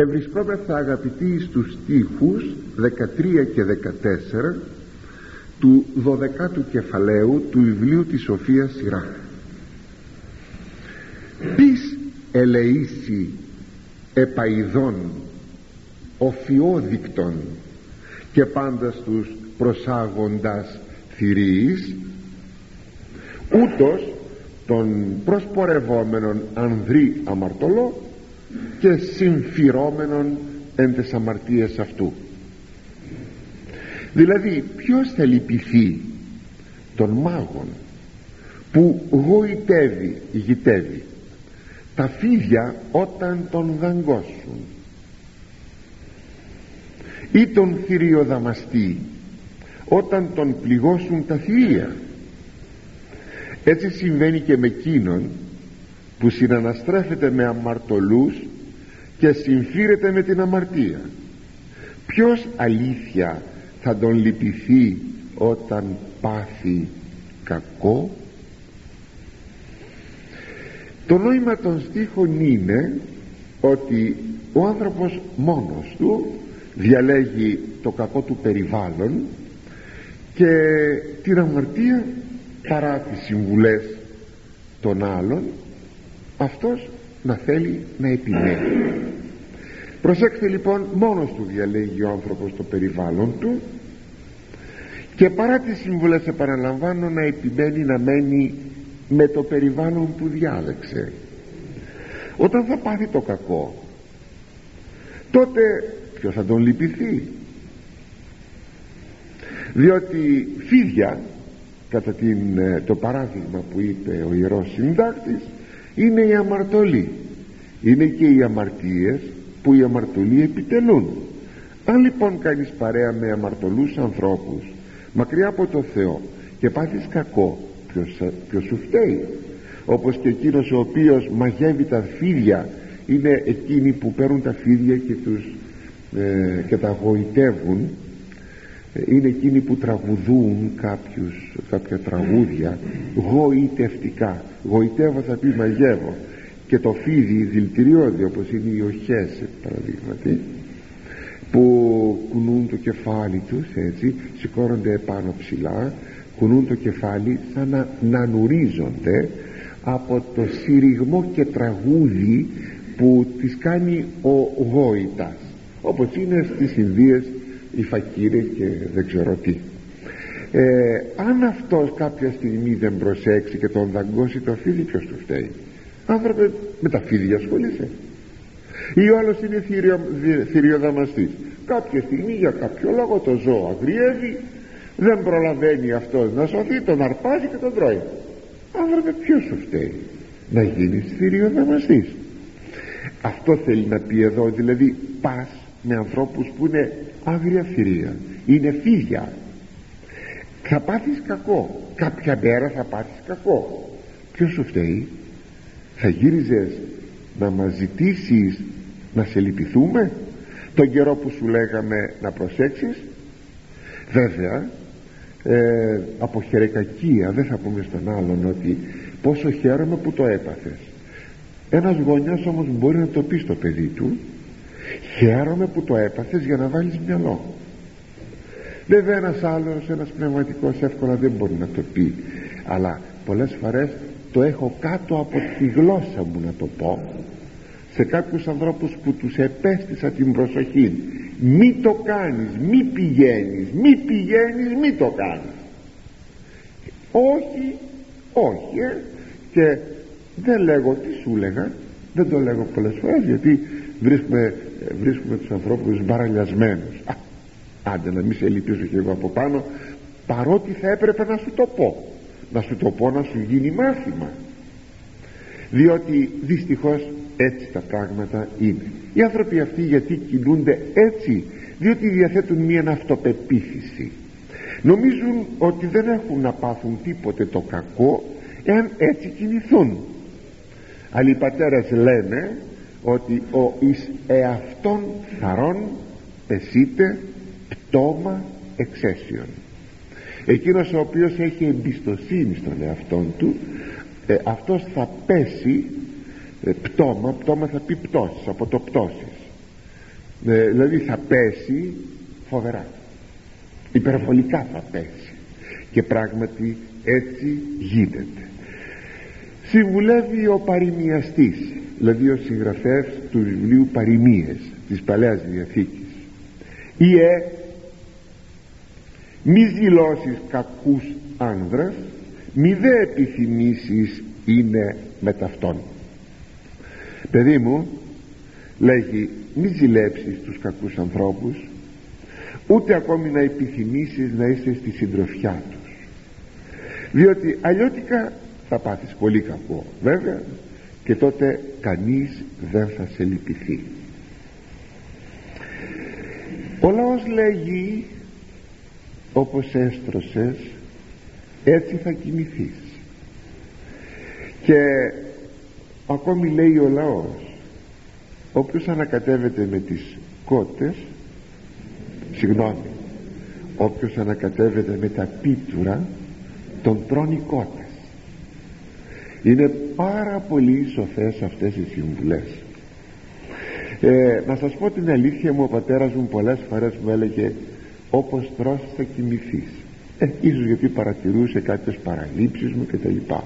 ευρισκόμεθα αγαπητοί στους στίχους 13 και 14 του 12ου κεφαλαίου του βιβλίου της Σοφίας Σειρά πις ελεήσει επαϊδών οφιόδεικτων και πάντα τους προσάγοντας θηρίης ούτως τον προσπορευόμενον ανδρή αμαρτωλό και συμφυρώμενον εν τες αμαρτίες αυτού. Δηλαδή ποιος θα λυπηθεί των μάγων που γοητεύει, γητεύει τα φίδια όταν τον δαγκώσουν ή τον θηριοδαμαστή όταν τον πληγώσουν τα θηρία. Έτσι συμβαίνει και με εκείνον που συναναστρέφεται με αμαρτωλούς και συμφύρεται με την αμαρτία. Ποιος αλήθεια θα τον λυπηθεί όταν πάθει κακό; Το νόημα των στίχων είναι ότι ο άνθρωπος μόνος του διαλέγει το κακό του περιβάλλον και την αμαρτία παρά τις συμβουλές των άλλων αυτός να θέλει να επιμένει προσέξτε λοιπόν μόνος του διαλέγει ο άνθρωπος το περιβάλλον του και παρά τις συμβουλές επαναλαμβάνω να επιμένει να μένει με το περιβάλλον που διάλεξε. Όταν θα πάθει το κακό τότε ποιος θα τον λυπηθεί; Διότι φίδια κατά την, ε, το παράδειγμα που είπε ο Ιερός Συντάκτης είναι οι αμαρτωλοί. Είναι και οι αμαρτίες που οι αμαρτωλοί επιτελούν. Αν λοιπόν κάνεις παρέα με αμαρτωλούς ανθρώπους μακριά από το Θεό και πάθεις κακό ποιος, ποιος σου φταίει; Όπως και εκείνος ο οποίος μαγεύει τα φίδια είναι εκείνοι που παίρνουν τα φίδια και, τους, ε, και τα γοητεύουν ε, είναι εκείνοι που τραγουδούν κάποιους, κάποια τραγούδια γοητευτικά. Γοητεύω θα πει μαγεύω. Και το φίδι δηλητηριώδη όπως είναι οι οχές παραδείγματι που κουνούν το κεφάλι τους έτσι σηκώνονται επάνω ψηλά κουνούν το κεφάλι σαν να, να νουρίζονται από το συρριγμό και τραγούδι που τις κάνει ο γόητας. Όπως είναι στις Ινδίες οι φακύρες και δεν ξέρω τι. Ε, αν αυτός κάποια στιγμή δεν προσέξει και τον δαγκώσει το φίδι ποιος του φταίει; Άνθρωπε με τα φίδια ασχολείσαι. Ή ο άλλος είναι θηριο, θηριοδαμαστής. Κάποια στιγμή για κάποιο λόγο το ζώο αγριεύει δεν προλαβαίνει αυτός να σωθεί τον αρπάζει και τον τρώει. Άνθρωπε ποιος σου φταίει; Να γίνεις θηριοδαμαστής. Αυτό θέλει να πει εδώ δηλαδή πας με ανθρώπους που είναι άγρια θηρία. Είναι φίδια. Θα πάθεις κακό. Κάποια μέρα θα πάθεις κακό. Ποιος σου φταίει; Θα γύριζες να μας ζητήσεις να σε λυπηθούμε; Τον καιρό που σου λέγαμε να προσέξεις; Βέβαια ε, από χερεκακία δεν θα πούμε στον άλλον ότι πόσο χαίρομαι που το έπαθες. Ένας γονιός όμως μπορεί να το πει στο παιδί του χαίρομαι που το έπαθες για να βάλεις μυαλό. Βέβαια ένας άλλος ένας πνευματικός εύκολα δεν μπορεί να το πει αλλά πολλές φορές το έχω κάτω από τη γλώσσα μου να το πω. Σε κάποιους ανθρώπους που τους επέστησα την προσοχή μη το κάνεις μη πηγαίνεις μη πηγαίνεις μη το κάνεις. Όχι όχι ε. και δεν λέγω τι σου λέγα δεν το λέγω πολλές φορές γιατί βρίσκουμε, βρίσκουμε τους ανθρώπους μπαραλιασμένους. Α, άντε να μην σε λυπήσω και εγώ από πάνω παρότι θα έπρεπε να σου το πω. Να σου το πω να σου γίνει μάθημα. Διότι δυστυχώς έτσι τα πράγματα είναι. Οι άνθρωποι αυτοί γιατί κινούνται έτσι; Διότι διαθέτουν μία αυτοπεποίθηση. Νομίζουν ότι δεν έχουν να πάθουν τίποτε το κακό εάν έτσι κινηθούν. Αλλά οι πατέρες λένε ότι ο εις εαυτόν θαρών πεσείται πτώμα εξαίσιον. Εκείνος ο οποίος έχει εμπιστοσύνη στον εαυτόν του ε, αυτός θα πέσει ε, πτώμα πτώμα θα πει πτώσεις από το πτώσεις. Ε, δηλαδή θα πέσει φοβερά. Υπερβολικά θα πέσει. Και πράγματι έτσι γίνεται. Συμβουλεύει ο παροιμιαστής δηλαδή ο συγγραφέας του βιβλίου παροιμίες της Παλαιάς Διαθήκης. «Ιε μη δηλώσεις κακούς άνδρας μη δε επιθυμήσεις είναι με ταυτόν παιδί μου λέγει μη ζηλέψεις τους κακούς ανθρώπους ούτε ακόμη να επιθυμήσεις να είσαι στη συντροφιά τους διότι αλλιώτικα θα πάθεις πολύ κακό. Βέβαια και τότε κανείς δεν θα σε λυπηθεί. Ο λαός λέγει όπως έστρωσες έτσι θα κοιμηθείς και ακόμη λέει ο λαός όποιος ανακατεύεται με τις κότες συγγνώμη όποιος ανακατεύεται με τα πίτουρα τον τρώνει κότες είναι πάρα πολύ σοφές αυτές οι συμβουλές. Ε, να σας πω την αλήθεια μου ο πατέρας μου πολλές φορές μου έλεγε όπως τρως θα κοιμηθείς ε, ίσως γιατί παρατηρούσε κάποιες παραλήψεις μου και τα λοιπά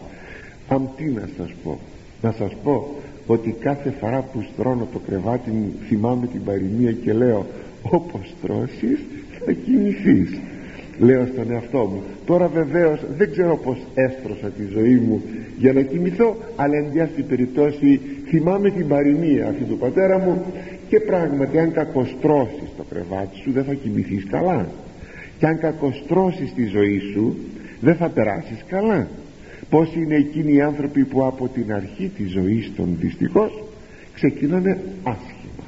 αν τι να σας πω. Να σας πω ότι κάθε φορά που στρώνω το κρεβάτι μου θυμάμαι την παροιμία και λέω όπως τρώσεις θα κοιμηθείς λέω στον εαυτό μου. Τώρα βεβαίως δεν ξέρω πως έστρωσα τη ζωή μου για να κοιμηθώ αλλά εν διάστη περιπτώσει θυμάμαι την παροιμία αυτή του πατέρα μου και πράγματι αν κακοστρώσεις το κρεβάτι σου δεν θα κοιμηθείς καλά. Και αν κακοστρώσεις τη ζωή σου δεν θα περάσεις καλά. Πως είναι εκείνοι οι άνθρωποι που από την αρχή της ζωής των δυστυχώς ξεκινάνε άσχημα.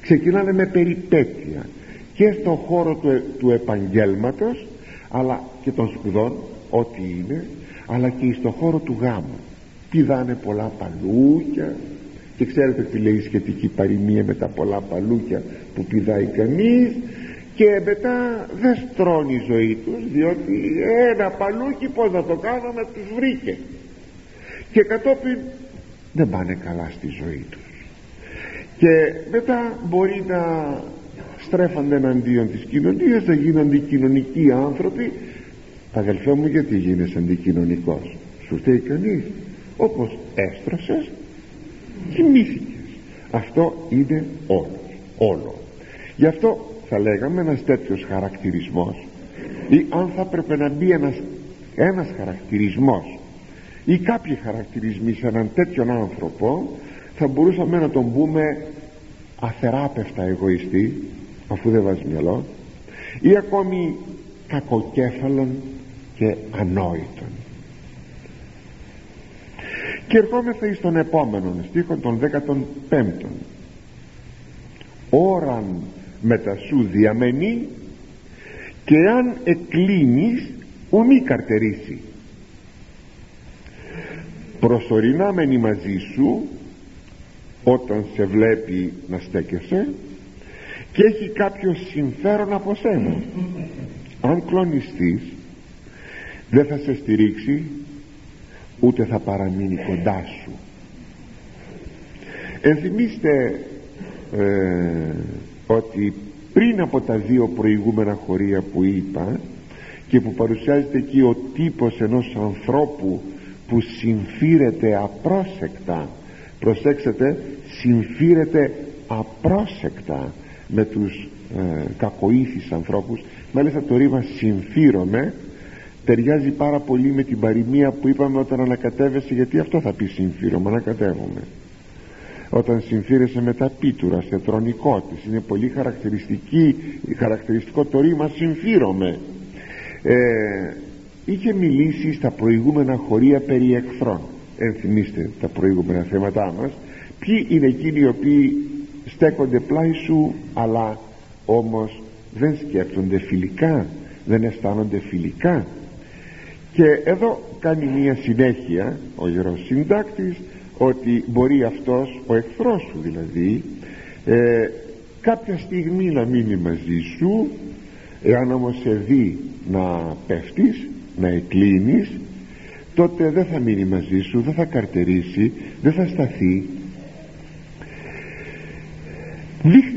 Ξεκινάνε με περιπέτεια και στον χώρο του, του επαγγέλματος αλλά και των σπουδών ό,τι είναι αλλά και στον χώρο του γάμου. Πηδάνε πολλά παλούκια και ξέρετε τι λέει η σχετική παροιμία με τα πολλά παλούκια που πηδάει κανείς και μετά δεν στρώνει η ζωή τους διότι ένα παλούκι πως να το κάνω να τους βρήκε. Και κατόπιν δεν πάνε καλά στη ζωή τους. Και μετά μπορεί να στρέφονται εναντίον της κοινωνίας να γίνονται κοινωνικοί άνθρωποι. Αδελφέ μου γιατί γίνεσαι αντικοινωνικός; Σου φταίει κανείς; Όπως έστρωσες κοιμήθηκες. Αυτό είναι όλο όλο. Γι' αυτό θα λέγαμε ένας τέτοιος χαρακτηρισμός ή αν θα έπρεπε να μπει ένας, ένας χαρακτηρισμός ή κάποιοι χαρακτηρισμοί σε έναν τέτοιον άνθρωπο θα μπορούσαμε να τον πούμε αθεράπευτα εγωιστή αφού δεν βάζει μυαλό ή ακόμη κακοκέφαλον και ανόητον. Και ερχόμεθα εις τον επόμενο στίχο των 15 ώραν τα σου διαμένει και αν εκλίνεις ουμή καρτερίσει προσωρινά μένει μαζί σου όταν σε βλέπει να στέκεσαι και έχει κάποιο συμφέρον από σένα. Αν κλονιστείς δεν θα σε στηρίξει ούτε θα παραμείνει κοντά σου. Ενθυμίστε ε, ότι πριν από τα δύο προηγούμενα χωρία που είπα και που παρουσιάζεται εκεί ο τύπος ενός ανθρώπου που συμφύρεται απρόσεκτα προσέξτε συμφύρεται απρόσεκτα με τους ε, κακοήθης ανθρώπους. Μάλιστα το ρήμα συμφύρομαι ταιριάζει πάρα πολύ με την παροιμία που είπαμε όταν ανακατεύεσαι γιατί αυτό θα πεις συμφύρωμα ανακατεύομαι. Όταν συμφύρεσαι με τα πίτουρα σε τρονικό της είναι πολύ χαρακτηριστική, χαρακτηριστικό το ρήμα συμφύρωμε ε, είχε μιλήσει στα προηγούμενα χωρία περί εχθρών. Ενθυμίστε τα προηγούμενα θέματά μας. Ποιοι είναι εκείνοι οι οποίοι στέκονται πλάι σου αλλά όμως δεν σκέφτονται φιλικά δεν αισθάνονται φιλικά. Και εδώ κάνει μια συνέχεια ο Ιερός Συντάκτης ότι μπορεί αυτός ο εχθρός σου δηλαδή ε, κάποια στιγμή να μείνει μαζί σου εάν όμως σε δει να πέφτεις να εκλίνεις τότε δεν θα μείνει μαζί σου δεν θα καρτερίσει δεν θα σταθεί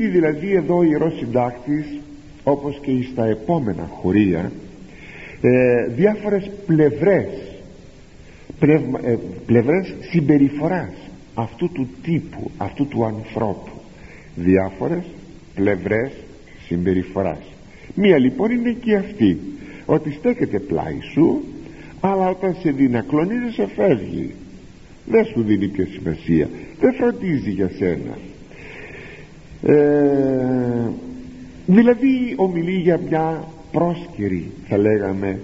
δείχνει δηλαδή εδώ ο Ιερός Συντάκτης όπως και στα επόμενα χωρία ε, διάφορες πλευρές πλευμα, ε, πλευρές συμπεριφοράς αυτού του τύπου αυτού του ανθρώπου. Διάφορες πλευρές συμπεριφοράς. Μία λοιπόν είναι και αυτή ότι στέκεται πλάι σου αλλά όταν σε δει να κλονίζεσαι φεύγει. Δεν σου δίνει πια σημασία. Δεν φροντίζει για σένα ε, δηλαδή ομιλεί για μια πρόσκαιρη θα λέγαμε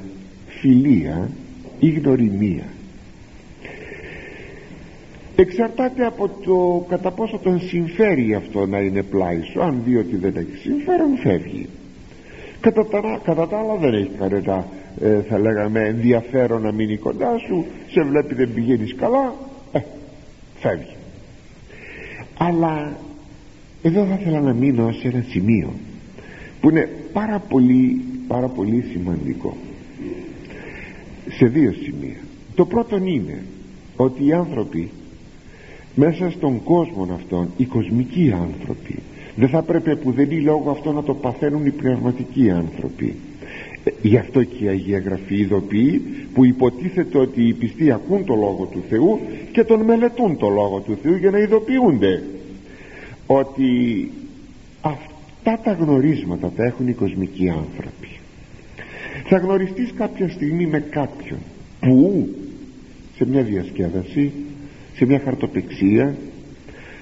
φιλία ή γνωριμία. Εξαρτάται από το κατά πόσο τον συμφέρει αυτό να είναι πλάι σου αν δει ότι δεν έχει συμφέρον φεύγει. Κατά τα, κατά τα άλλα δεν έχει κανένα ε, θα λέγαμε ενδιαφέρον να μείνει κοντά σου. Σε βλέπει δεν πηγαίνεις καλά. Ε, φεύγει. Αλλά εδώ θα ήθελα να μείνω σε ένα σημείο που είναι πάρα πολύ πάρα πολύ σημαντικό. Σε δύο σημεία. Το πρώτο είναι ότι οι άνθρωποι μέσα στον κόσμο αυτόν οι κοσμικοί άνθρωποι δεν θα πρέπει που δεν είναι λόγω αυτό να το παθαίνουν οι πνευματικοί άνθρωποι. Ε, γι' αυτό και η Αγία Γραφή ειδοποιεί που υποτίθεται ότι οι πιστοί ακούν το Λόγο του Θεού και τον μελετούν το Λόγο του Θεού για να ειδοποιούνται ότι αυτά τα γνωρίσματα τα έχουν οι κοσμικοί άνθρωποι. Θα γνωριστείς κάποια στιγμή με κάποιον που σε μια διασκέδαση σε μια χαρτοπεξία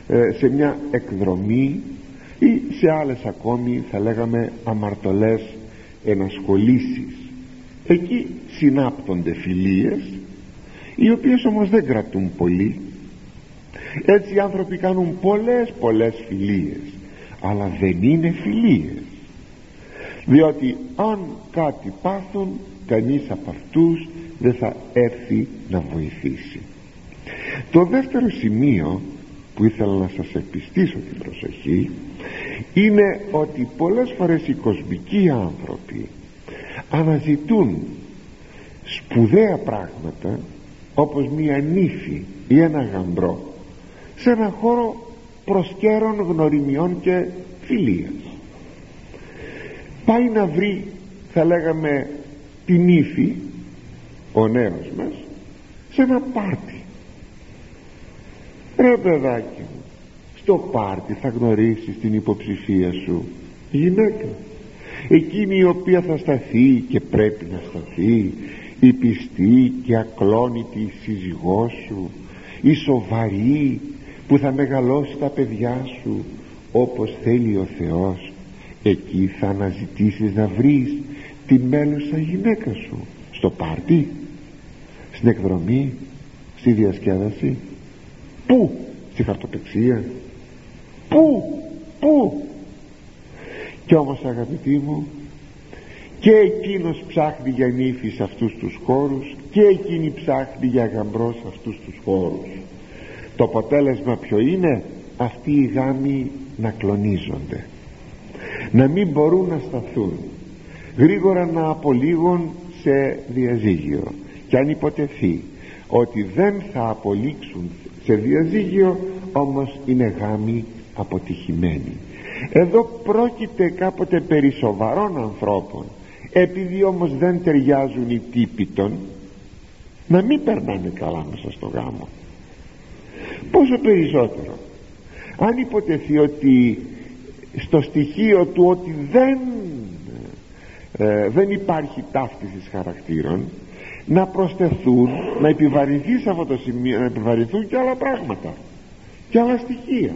ε, σε μια εκδρομή ή σε άλλες ακόμη θα λέγαμε αμαρτωλές ενασχολήσεις. Εκεί συνάπτονται φιλίες οι οποίες όμως δεν κρατούν πολύ έτσι οι άνθρωποι κάνουν πολλές πολλές φιλίες αλλά δεν είναι φιλίες. Διότι αν κάτι πάθουν κανείς από αυτούς δεν θα έρθει να βοηθήσει. Το δεύτερο σημείο που ήθελα να σας επιστήσω την προσοχή είναι ότι πολλές φορές οι κοσμικοί άνθρωποι αναζητούν σπουδαία πράγματα όπως μία νύφη ή ένα γαμπρό σε ένα χώρο προσκέρων γνωριμιών και φιλίας πάει να βρει θα λέγαμε την ύφη ο νέος μας σε ένα πάρτι. Ρε παιδάκι μου στο πάρτι θα γνωρίσεις την υποψηφία σου γυναίκα. Εκείνη η οποία θα σταθεί και πρέπει να σταθεί η πιστή και ακλόνητη σύζυγός σου η σοβαρή που θα μεγαλώσει τα παιδιά σου όπως θέλει ο Θεός. Εκεί θα αναζητήσεις να βρεις τη μέλουσα γυναίκα σου στο πάρτι στην εκδρομή στη διασκέδαση. Πού; Στη χαρτοπεξία. Πού; Πού; Κι όμως αγαπητοί μου και εκείνος ψάχνει για νύφης σε αυτούς τους χώρους και εκείνη ψάχνει για γαμπρός σε αυτούς τους χώρους το αποτέλεσμα ποιο είναι; Αυτοί οι γάμοι να κλονίζονται. Να μην μπορούν να σταθούν. Γρήγορα να απολύγουν σε διαζύγιο. Και αν υποτεθεί ότι δεν θα απολύξουν σε διαζύγιο όμως είναι γάμοι αποτυχημένοι. Εδώ πρόκειται κάποτε περί σοβαρών ανθρώπων. Επειδή όμως δεν ταιριάζουν οι τύποι των να μην περνάνε καλά μέσα στο γάμο πόσο περισσότερο αν υποτεθεί ότι στο στοιχείο του ότι δεν ε, δεν υπάρχει ταύτιση χαρακτήρων να προσθεθούν να επιβαρυνθείς σε αυτό το σημείο να επιβαρυνθούν και άλλα πράγματα και άλλα στοιχεία.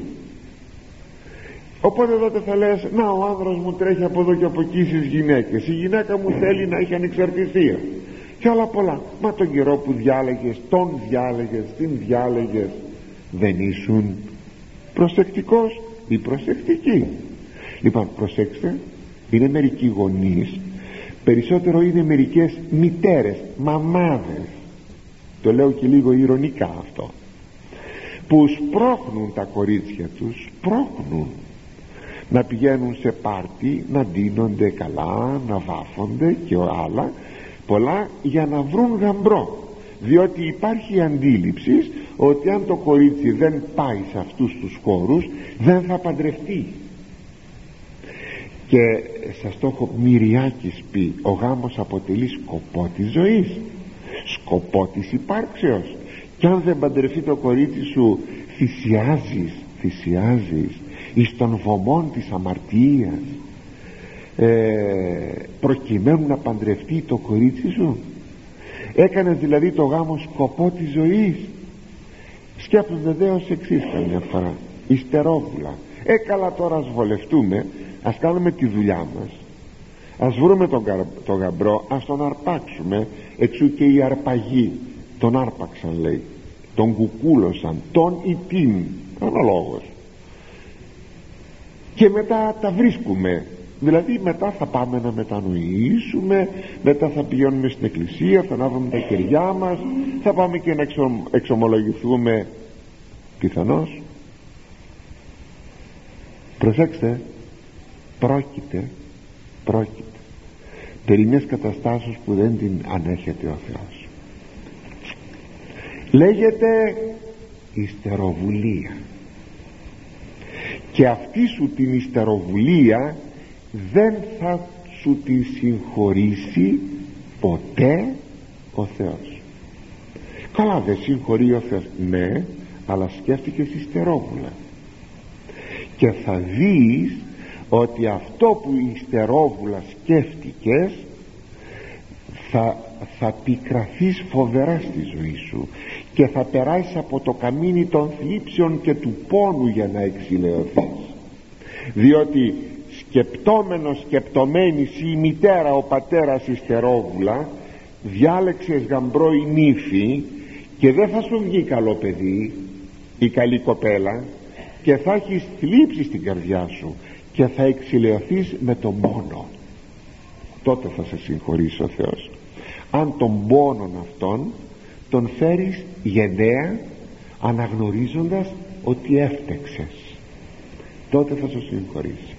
Οπότε τότε θα λες να ο άνδρας μου τρέχει από εδώ και από εκεί στις γυναίκες. Η γυναίκα μου θέλει να έχει ανεξαρτησία και άλλα πολλά. Μα τον καιρό που διάλεγες τον διάλεγες την διάλεγες δεν ήσουν προσεκτικός ή προσεκτική. Λοιπόν προσέξτε είναι μερικοί γονείς περισσότερο είναι μερικές μητέρες μαμάδες. Το λέω και λίγο ηρωνικά αυτό. Που σπρώχνουν τα κορίτσια τους σπρώχνουν. Να πηγαίνουν σε πάρτι να ντύνονται καλά να βάφονται και άλλα πολλά για να βρουν γαμπρό διότι υπάρχει αντίληψη ότι αν το κορίτσι δεν πάει σε αυτούς τους χώρους δεν θα παντρευτεί. Και σας το έχω μυριάκης πει ο γάμος αποτελεί σκοπό της ζωής σκοπό της υπάρξεως. Και αν δεν παντρευτεί το κορίτσι σου θυσιάζεις θυσιάζεις εις των βωμών της αμαρτίας. Ε, προκειμένου να παντρευτεί το κορίτσι σου έκανες δηλαδή το γάμο σκοπό της ζωής. Σκέφτονται δε ως εξής καμιά φορά. Ιστερόβουλα. Ε καλά τώρα ας βολευτούμε ας κάνουμε τη δουλειά μας. Ας βρούμε τον, τον γαμπρό ας τον αρπάξουμε. Εξού και οι αρπαγοί τον άρπαξαν λέει. Τον κουκούλωσαν. Τον ή την αναλόγως. Και μετά τα βρίσκουμε δηλαδή μετά θα πάμε να μετανοήσουμε μετά θα πηγαίνουμε στην εκκλησία θα ανάβουμε τα χεριά μας θα πάμε και να εξομολογηθούμε πιθανώς. Προσέξτε πρόκειται πρόκειται περί μιας καταστάσεως που δεν την ανέχεται ο Θεός. Λέγεται ιστεροβουλία. Και αυτή σου την ιστεροβουλία δεν θα σου τη συγχωρήσει ποτέ ο Θεός. Καλά δεν συγχωρεί ο Θεός ναι αλλά σκέφτηκες ιστερόβουλα και θα δεις ότι αυτό που ιστερόβουλα σκέφτηκες θα, θα πικραθείς φοβερά στη ζωή σου και θα περάσεις από το καμίνι των θλίψεων και του πόνου για να εξηλαιωθείς. Διότι σκεπτόμενος σκεπτομένης η μητέρα ο πατέρας ιστερόβουλα διάλεξες γαμπρό η νύφη και δεν θα σου βγει καλό παιδί η καλή κοπέλα και θα έχεις θλίψη στην καρδιά σου και θα εξηλαιωθείς με το μόνο τότε θα σε συγχωρήσει ο Θεός. Αν τον πόνο αυτόν τον φέρεις γενναία αναγνωρίζοντας ότι έφτεξες. Τότε θα σου συγχωρήσει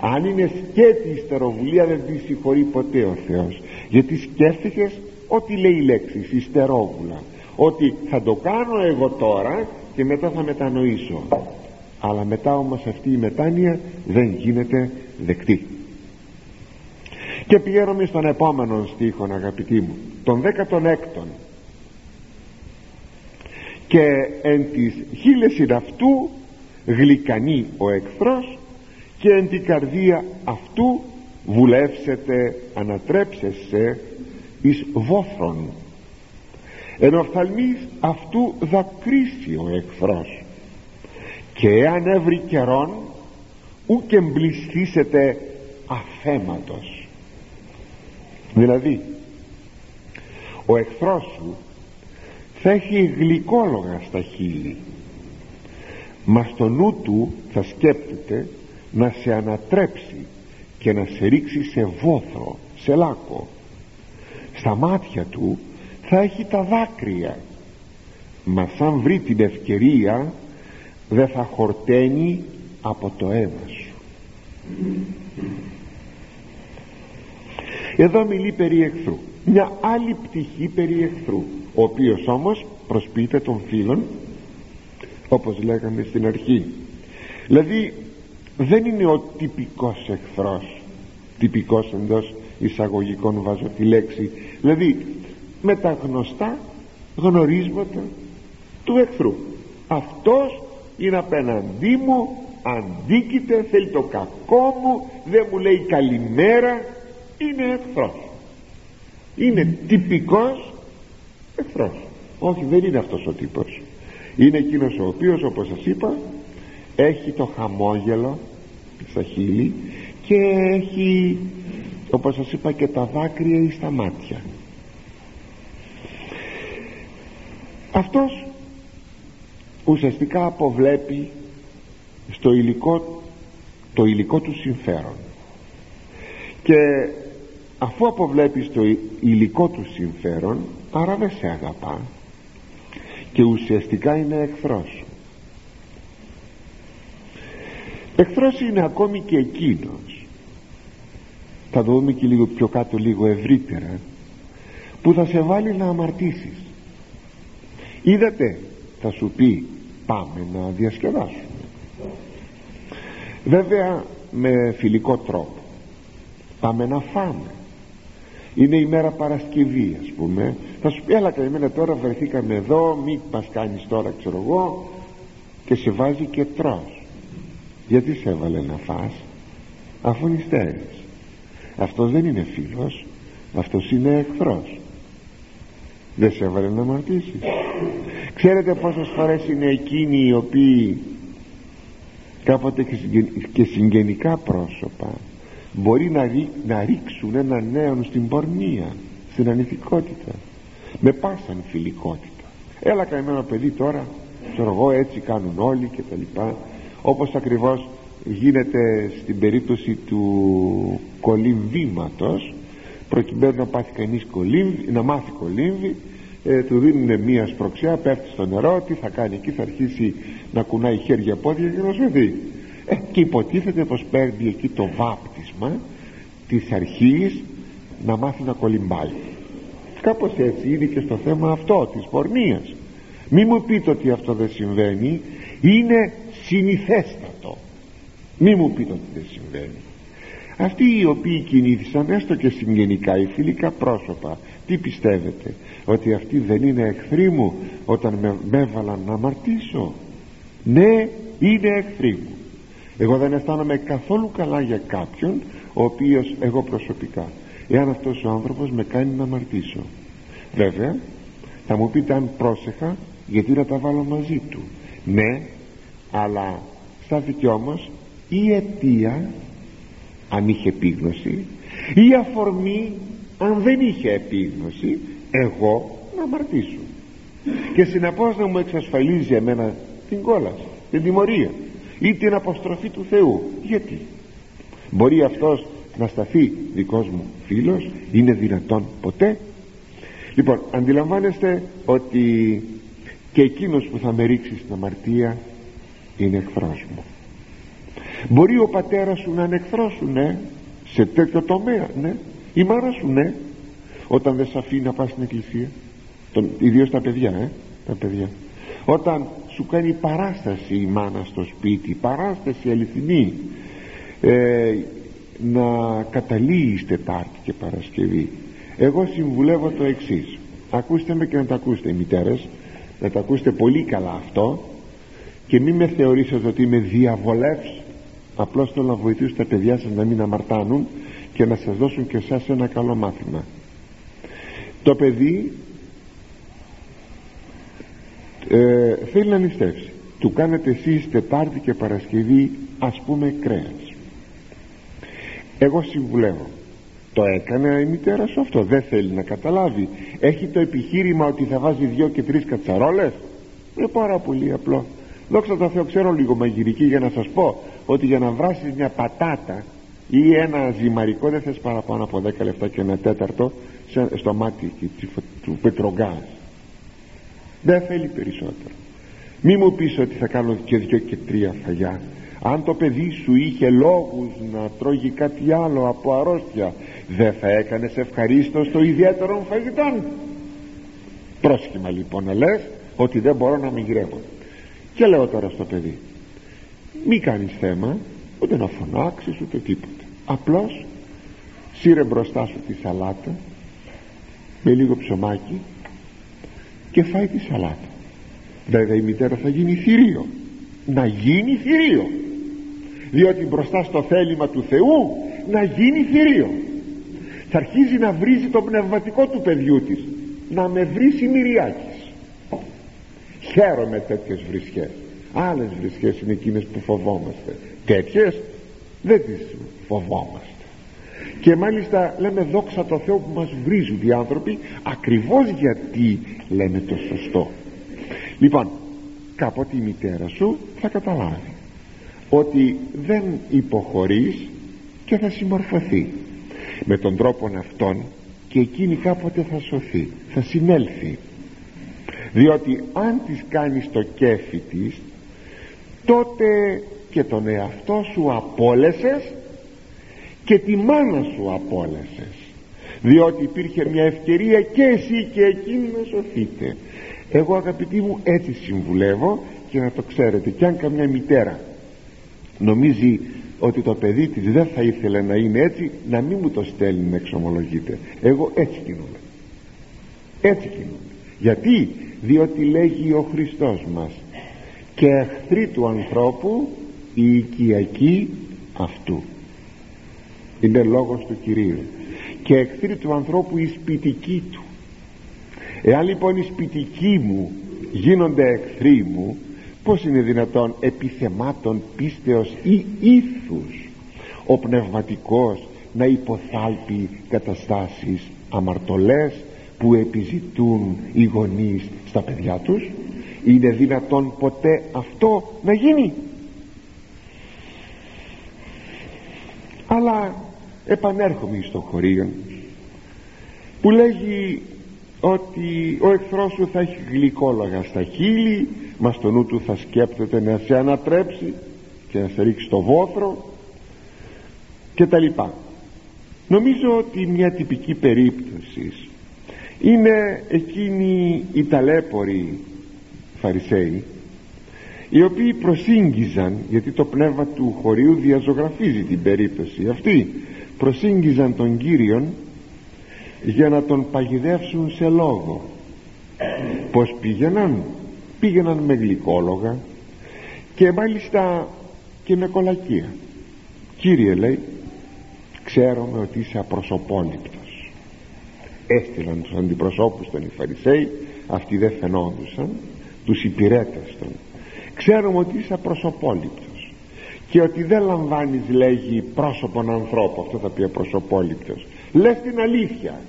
αν είναι σκέτη ιστεροβουλία δεν τη συγχωρεί ποτέ ο Θεός. Γιατί σκέφτηκες ό,τι λέει η λέξη ιστερόβουλα ότι θα το κάνω εγώ τώρα και μετά θα μετανοήσω αλλά μετά όμως αυτή η μετάνοια δεν γίνεται δεκτή. Και πηγαίνουμε στον επόμενο στίχο αγαπητοί μου τον 16ο και εν της χείλεσιν αυτού γλυκανεί ο εχθρός και εν την καρδία αυτού βουλεύσετε ανατρέψεσαι εις βόθρον. Εν οφθαλμής αυτού δακρύσει ο εχθρός και εάν έβρι καιρόν ούκ εμπληστήσετε αφέματος δηλαδή ο εχθρός σου θα έχει γλυκόλογα στα χείλη μα στο νου του θα σκέπτεται να σε ανατρέψει και να σε ρίξει σε βόθρο σε λάκκο. Στα μάτια του θα έχει τα δάκρυα. Μα σαν βρει την ευκαιρία δεν θα χορταίνει από το αίμα σου. Εδώ μιλεί περί εχθρού. Μια άλλη πτυχή περί εχθρού ο οποίος όμως προσποιείται των φίλων όπως λέγαμε στην αρχή. Δηλαδή δεν είναι ο τυπικός εχθρός τυπικός εντός εισαγωγικών βάζω τη λέξη. Δηλαδή με τα γνωστά γνωρίσματα του εχθρού. Αυτός είναι απέναντί μου αντίκειται θέλει το κακό μου δεν μου λέει καλημέρα είναι εχθρός. Είναι τυπικός εχθρός. Όχι δεν είναι αυτός ο τύπος. Είναι εκείνος ο οποίος όπως σας είπα έχει το χαμόγελο στα χείλη και έχει όπως σας είπα και τα δάκρυα ή στα μάτια. Αυτός ουσιαστικά αποβλέπει στο υλικό το υλικό του συμφέρον. Και αφού αποβλέπει το υλικό του συμφέρον άρα δεν σε αγαπά και ουσιαστικά είναι εχθρός εχθρός είναι ακόμη και εκείνος. Θα το δούμε και λίγο πιο κάτω λίγο ευρύτερα. Που θα σε βάλει να αμαρτήσεις. Είδατε θα σου πει πάμε να διασκεδάσουμε. Βέβαια με φιλικό τρόπο. Πάμε να φάμε. Είναι η μέρα Παρασκευής ας πούμε. Θα σου πει έλα καημένα τώρα βρεθήκαμε εδώ μη μας κάνεις τώρα ξέρω εγώ και σε βάζει και τρως γιατί σε έβαλε να φας αφού νηστέρεις αυτός δεν είναι φίλος αυτός είναι εχθρός. Δεν σε έβαλε να αμαρτήσεις ξέρετε πόσες φορές είναι εκείνοι οι οποίοι κάποτε και συγγενικά πρόσωπα μπορεί να, ρί, να ρίξουν ένα νέο στην πορνεία στην ανηθικότητα με πάσαν φιλικότητα. Έλα καημένο παιδί τώρα ξέρω εγώ έτσι κάνουν όλοι και τα λοιπά όπως ακριβώς γίνεται στην περίπτωση του κολυμβήματος προκειμένου να πάθει κανείς κολύμβη, να μάθει κολύμβη ε, του δίνουν μία σπροξιά πέφτει στο νερό τι θα κάνει εκεί θα αρχίσει να κουνάει χέρια πόδια και να σωθεί ε, και υποτίθεται πως παίρνει εκεί το βάπτισμα της αρχής να μάθει να κολυμπάει. Κάπως έτσι είναι και στο θέμα αυτό της πορνείας. Μη μου πείτε ότι αυτό δεν συμβαίνει. Είναι συνηθέστατο. Μη μου πείτε ότι δεν συμβαίνει. Αυτοί οι οποίοι κινήθησαν έστω και συγγενικά οι φιλικά πρόσωπα τι πιστεύετε ότι αυτοί δεν είναι εχθροί μου όταν με, με έβαλαν να αμαρτήσω; Ναι είναι εχθροί μου. Εγώ δεν αισθάνομαι καθόλου καλά για κάποιον ο οποίος εγώ προσωπικά εάν αυτός ο άνθρωπος με κάνει να αμαρτήσω. Βέβαια θα μου πείτε αν πρόσεχα γιατί να τα βάλω μαζί του. Ναι αλλά στάθηκε όμως η αιτία αν είχε επίγνωση η αφορμή αν δεν είχε επίγνωση εγώ να αμαρτήσω. Και συνεπώς να μου εξασφαλίζει εμένα την κόλαση την τιμωρία ή την αποστροφή του Θεού. Γιατί; Μπορεί αυτός να σταθεί δικός μου φίλος; Είναι δυνατόν ποτέ; Λοιπόν αντιλαμβάνεστε ότι και εκείνος που θα με ρίξει στην αμαρτία είναι εχθρός μου. Μπορεί ο πατέρας σου να είναι εχθρός σου ναι. Σε τέτοιο τομέα ναι. Η μάνα σου ναι. Όταν δεν σε αφήνει να πας στην εκκλησία. Τον, ιδίως τα παιδιά ε, τα παιδιά. Όταν σου κάνει παράσταση η μάνα στο σπίτι παράσταση αληθινή ε, να καταλύεις Τετάρτη και Παρασκευή. Εγώ συμβουλεύω το εξής. Ακούστε με και να τα ακούσετε οι μητέρες. Να τα ακούσετε πολύ καλά αυτό και μην με θεωρήσετε ότι είμαι διαβολεύς. Απλώς θέλω να βοηθήσω τα παιδιά σας να μην αμαρτάνουν και να σας δώσουν και εσάς ένα καλό μάθημα. Το παιδί ε, θέλει να νηστεύσει. Του κάνετε εσείς Τετάρτη και Παρασκευή ας πούμε κρέας. Εγώ συμβουλεύω. Το έκανε η μητέρα σου αυτό δεν θέλει να καταλάβει. Έχει το επιχείρημα ότι θα βάζει δυο και τρεις κατσαρόλες; Είναι πάρα πολύ απλό δόξα τω Θεώ ξέρω λίγο μαγειρική για να σας πω ότι για να βράσεις μια πατάτα ή ένα ζυμαρικό δεν θες παραπάνω από 10 λεπτά και ένα τέταρτο στο μάτι του πετρογκάζ δεν θέλει περισσότερο. Μη μου πεις ότι θα κάνω και δυο και τρία φαγιά. Αν το παιδί σου είχε λόγους να τρώγει κάτι άλλο από αρρώστια δεν θα έκανες ευχαρίστως το ιδιαίτερο φαγητό πρόσχημα λοιπόν να λες ότι δεν μπορώ να μαγειρεύω και λέω τώρα στο παιδί μη κάνεις θέμα ούτε να φωνάξεις ούτε τίποτα. Απλώς σύρε μπροστά σου τη σαλάτα με λίγο ψωμάκι και φάει τη σαλάτα. Βέβαια η μητέρα θα γίνει θηρίο. Να γίνει θηρίο. Διότι μπροστά στο θέλημα του Θεού να γίνει θηρίο. Θα αρχίζει να βρίζει το πνευματικό του παιδιού της να με βρίσει μυριάκης χαίρομαι τέτοιες βρισχές. Άλλες βρισχές είναι εκείνες που φοβόμαστε. Τέτοιες δεν τις φοβόμαστε. Και μάλιστα λέμε δόξα τω Θεώ που μας βρίζουν οι άνθρωποι ακριβώς γιατί λέμε το σωστό. Λοιπόν κάποτε η μητέρα σου θα καταλάβει ότι δεν υποχωρείς και θα συμμορφωθεί. Με τον τρόπο αυτόν και εκείνη κάποτε θα σωθεί θα συνέλθει διότι αν της κάνεις το κέφι της τότε και τον εαυτό σου απόλεσες και τη μάνα σου απόλεσες. Διότι υπήρχε μια ευκαιρία και εσύ και εκείνη να σωθείτε. Εγώ αγαπητοί μου έτσι συμβουλεύω και να το ξέρετε. Και αν καμιά μητέρα νομίζει ότι το παιδί της δεν θα ήθελε να είναι έτσι να μην μου το στέλνει να εξομολογείται. Εγώ έτσι κινούμαι. Έτσι κινούμαι. Γιατί διότι λέγει ο Χριστός μας. Και εχθροί του ανθρώπου η οικιακή αυτού. Είναι λόγος του Κυρίου. Και εχθροί του ανθρώπου η σπιτική του. Εάν λοιπόν οι σπιτικοί μου γίνονται εχθροί μου πως είναι δυνατόν επιθεμάτων πίστεως ή ήθους ο πνευματικός να υποθάλπει καταστάσεις αμαρτωλές που επιζητούν οι γονείς στα παιδιά τους είναι δυνατόν ποτέ αυτό να γίνει; Αλλά επανέρχομαι στο χωρίο που λέγει ότι ο εχθρός σου θα έχει γλυκόλογα στα χείλη μας στο νου του θα σκέπτεται να σε ανατρέψει και να σε ρίξει στο βόθρο και τα λοιπά. Νομίζω ότι μια τυπική περίπτωση είναι εκείνοι οι ταλέποροι φαρισαίοι οι οποίοι προσήγγιζαν γιατί το πνεύμα του χωρίου διαζωγραφίζει την περίπτωση αυτή προσήγγιζαν τον Κύριον για να τον παγιδεύσουν σε λόγο. Πως πήγαιναν; Πήγαιναν με γλυκόλογα και μάλιστα και με κολακία. Κύριε λέει ξέρουμε ότι είσαι απροσωπόληπτος έστειλαν τους αντιπροσώπους των Ιφαρισαίοι αυτοί δεν φαινόντουσαν τους υπηρέτες των ξέρουμε ότι είσαι απροσωπόληπτος και ότι δεν λαμβάνεις λέγει πρόσωπον ανθρώπου. Αυτό θα πει απροσωπόληπτος λες την αλήθεια.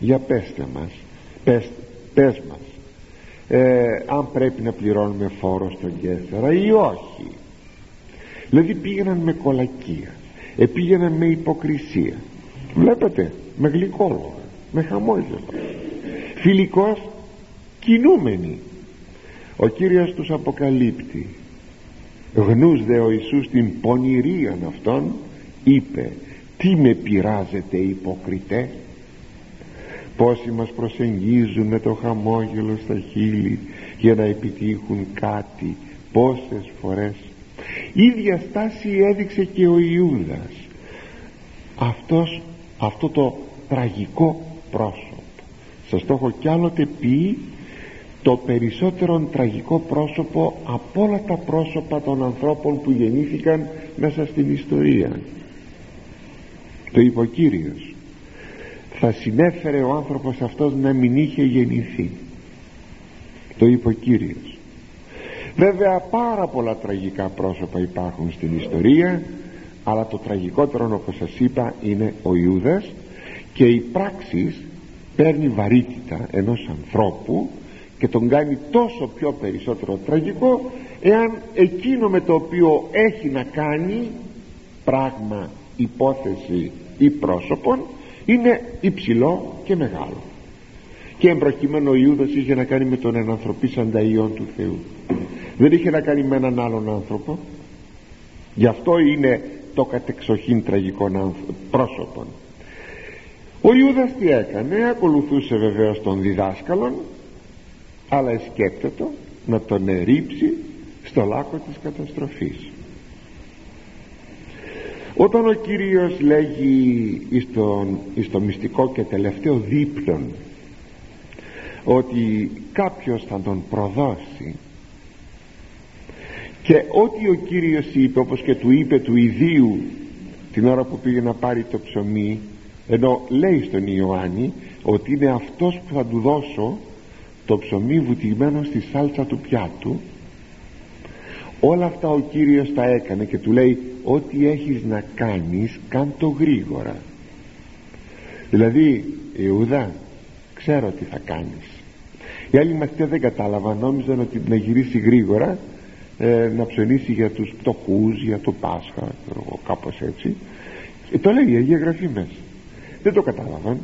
Για πέστε μας πες, πες μας ε, αν πρέπει να πληρώνουμε φόρο στον Κέσσερα ή όχι. Δηλαδή πήγαιναν με κολακία ε, πήγαιναν με υποκρισία. Βλέπετε με γλυκόλογα με χαμόγελο. Φιλικός κινούμενοι ο Κύριος τους αποκαλύπτει. Γνούς δε ο Ιησούς την πονηρίαν αυτών είπε τι με πειράζετε υποκριτέ; Πόσοι μας προσεγγίζουν με το χαμόγελο στα χείλη για να επιτύχουν κάτι πόσες φορές; Ίδια στάση έδειξε και ο Ιούδας. Αυτός αυτό το τραγικό πρόσωπο. Σας το έχω κι άλλοτε πει το περισσότερο τραγικό πρόσωπο από όλα τα πρόσωπα των ανθρώπων που γεννήθηκαν μέσα στην ιστορία. Το είπε ο Κύριος. Θα συνέφερε ο άνθρωπος αυτός να μην είχε γεννηθεί. Το είπε ο Κύριος. Βέβαια πάρα πολλά τραγικά πρόσωπα υπάρχουν στην ιστορία αλλά το τραγικότερο όπως σας είπα είναι ο Ιούδας και η πράξης παίρνει βαρύτητα ενός ανθρώπου και τον κάνει τόσο πιο περισσότερο τραγικό εάν εκείνο με το οποίο έχει να κάνει πράγμα υπόθεση ή πρόσωπον είναι υψηλό και μεγάλο. Και εμπροκειμένο ο Ιούδας είχε να κάνει με τον ενανθρωπίσαντα Υιόν του Θεού. Δεν είχε να κάνει με έναν άλλον άνθρωπο. Γι' αυτό είναι το κατεξοχήν τραγικό πρόσωπο ο Ιούδας τι έκανε; Ακολουθούσε βεβαίως τον διδάσκαλον αλλά σκέπτεται να τον ερίψει στο λάκκο της καταστροφής. Όταν ο Κύριος λέγει στο μυστικό και τελευταίο δίπλον ότι κάποιος θα τον προδώσει και ό,τι ο Κύριος είπε όπως και του είπε του ιδίου την ώρα που πήγε να πάρει το ψωμί ενώ λέει στον Ιωάννη ότι είναι αυτός που θα του δώσω το ψωμί βουτυγμένο στη σάλτσα του πιάτου. Όλα αυτά ο Κύριος τα έκανε και του λέει ό,τι έχεις να κάνεις κάν το γρήγορα δηλαδή Ιούδα ξέρω τι θα κάνεις οι άλλοι μαθητές δεν κατάλαβαν νόμιζαν ότι να γυρίσει γρήγορα ε, να ψωνίσει για τους πτωχούς για το Πάσχα κάπως έτσι. Και το λέει η Αγία Γραφή μέσα δεν το κατάλαβαν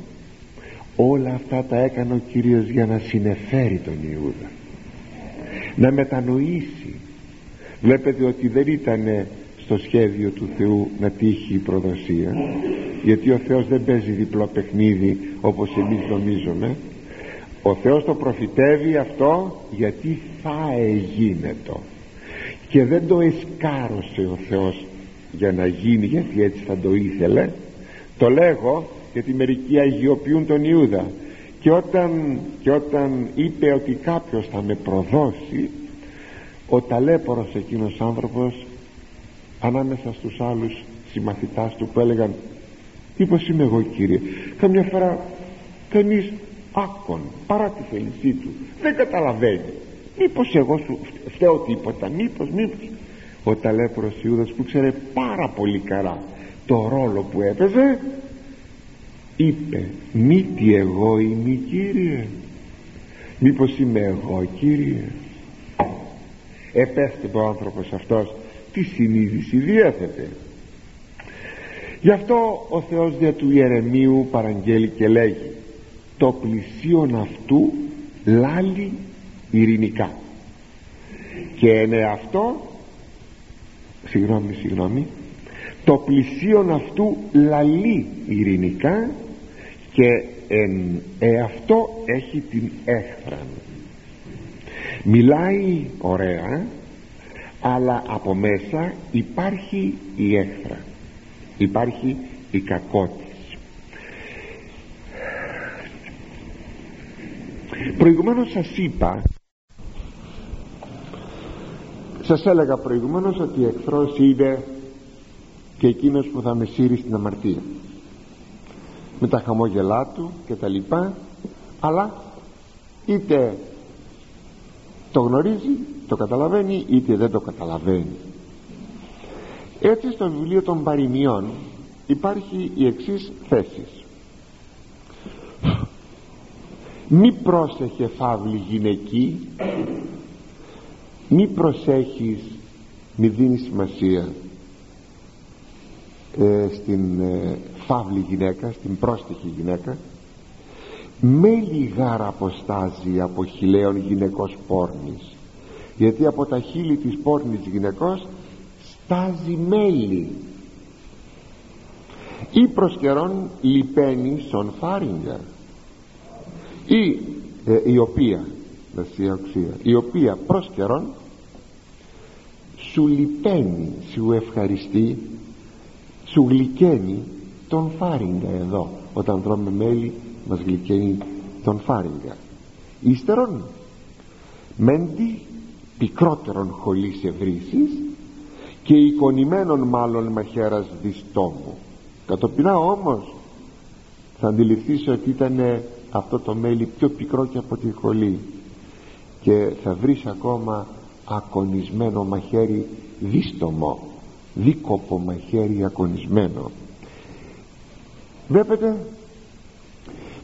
όλα αυτά τα έκανε ο Κύριος για να συνεφέρει τον Ιούδα. Να μετανοήσει. Βλέπετε ότι δεν ήταν στο σχέδιο του Θεού να τύχει η προδοσία γιατί ο Θεός δεν παίζει διπλό παιχνίδι όπως εμείς νομίζουμε. Ο Θεός το προφητεύει αυτό γιατί θα εγίνετο. Και δεν το εσκάρωσε ο Θεός για να γίνει γιατί έτσι θα το ήθελε. Το λέγω γιατί μερικοί αγιοποιούν τον Ιούδα. Και όταν, και όταν είπε ότι κάποιος θα με προδώσει ο ταλέπορος εκείνος άνθρωπος ανάμεσα στους άλλους συμμαθητάς του που έλεγαν τι πως είμαι εγώ κύριε. Καμιά φορά κανείς άκον παρά τη θέλησή του δεν καταλαβαίνει. Μήπως εγώ σου φταίω τίποτα μήπως μήπως ο ταλέπορος Ιούδας που ξέρε πάρα πολύ καλά το ρόλο που έπαιζε είπε μη τι εγώ είμαι Κύριε. Μήπως είμαι εγώ Κύριε επέστε ο άνθρωπος αυτός τι συνείδηση διέθετε γι' αυτό ο Θεός δια του Ιερεμίου παραγγέλει και λέγει το πλησίον αυτού λάλει ειρηνικά και είναι αυτό συγγνώμη συγγνώμη το πλησίον αυτού λαλεί ειρηνικά και εν εαυτό έχει την έχθρα μιλάει ωραία αλλά από μέσα υπάρχει η έχθρα υπάρχει η κακότης. Προηγουμένως σας είπα σας έλεγα προηγουμένως ότι εχθρός είναι και εκείνος που θα με σύρει στην αμαρτία με τα χαμόγελά του και τα λοιπά. Αλλά είτε το γνωρίζει το καταλαβαίνει είτε δεν το καταλαβαίνει. Έτσι στο βιβλίο των παροιμιών υπάρχει η εξής θέση. Μη πρόσεχε φαύλη γυναική μη προσέχεις μη δίνεις σημασία ε, στην ε, φαύλη γυναίκα στην πρόστιχη γυναίκα μέλη γάρα αποστάζει από χιλέων γυναικός πόρνης. Γιατί από τα χείλη της πόρνης γυναικός στάζει μέλη ή προς καιρόν λιπαίνει σον φάριγγα. Ή ε, η οποία η οποία προς καιρόν σου λιπαίνει σου ευχαριστεί σου γλυκαίνει τον φάριγγα εδώ όταν τρώμε μέλι μας γλυκαίνει τον φάριγγα. Ύστερον μέντι πικρότερον χολής ευρύσης και εικονημένων μάλλον μαχαίρας διστόμου. Κατοπινά όμως θα αντιληφθείς ότι ήταν αυτό το μέλι πιο πικρό και από τη χολή και θα βρεις ακόμα ακονισμένο μαχαίρι δίστομο δίκοπο μαχαίρι ακονισμένο βλέπετε;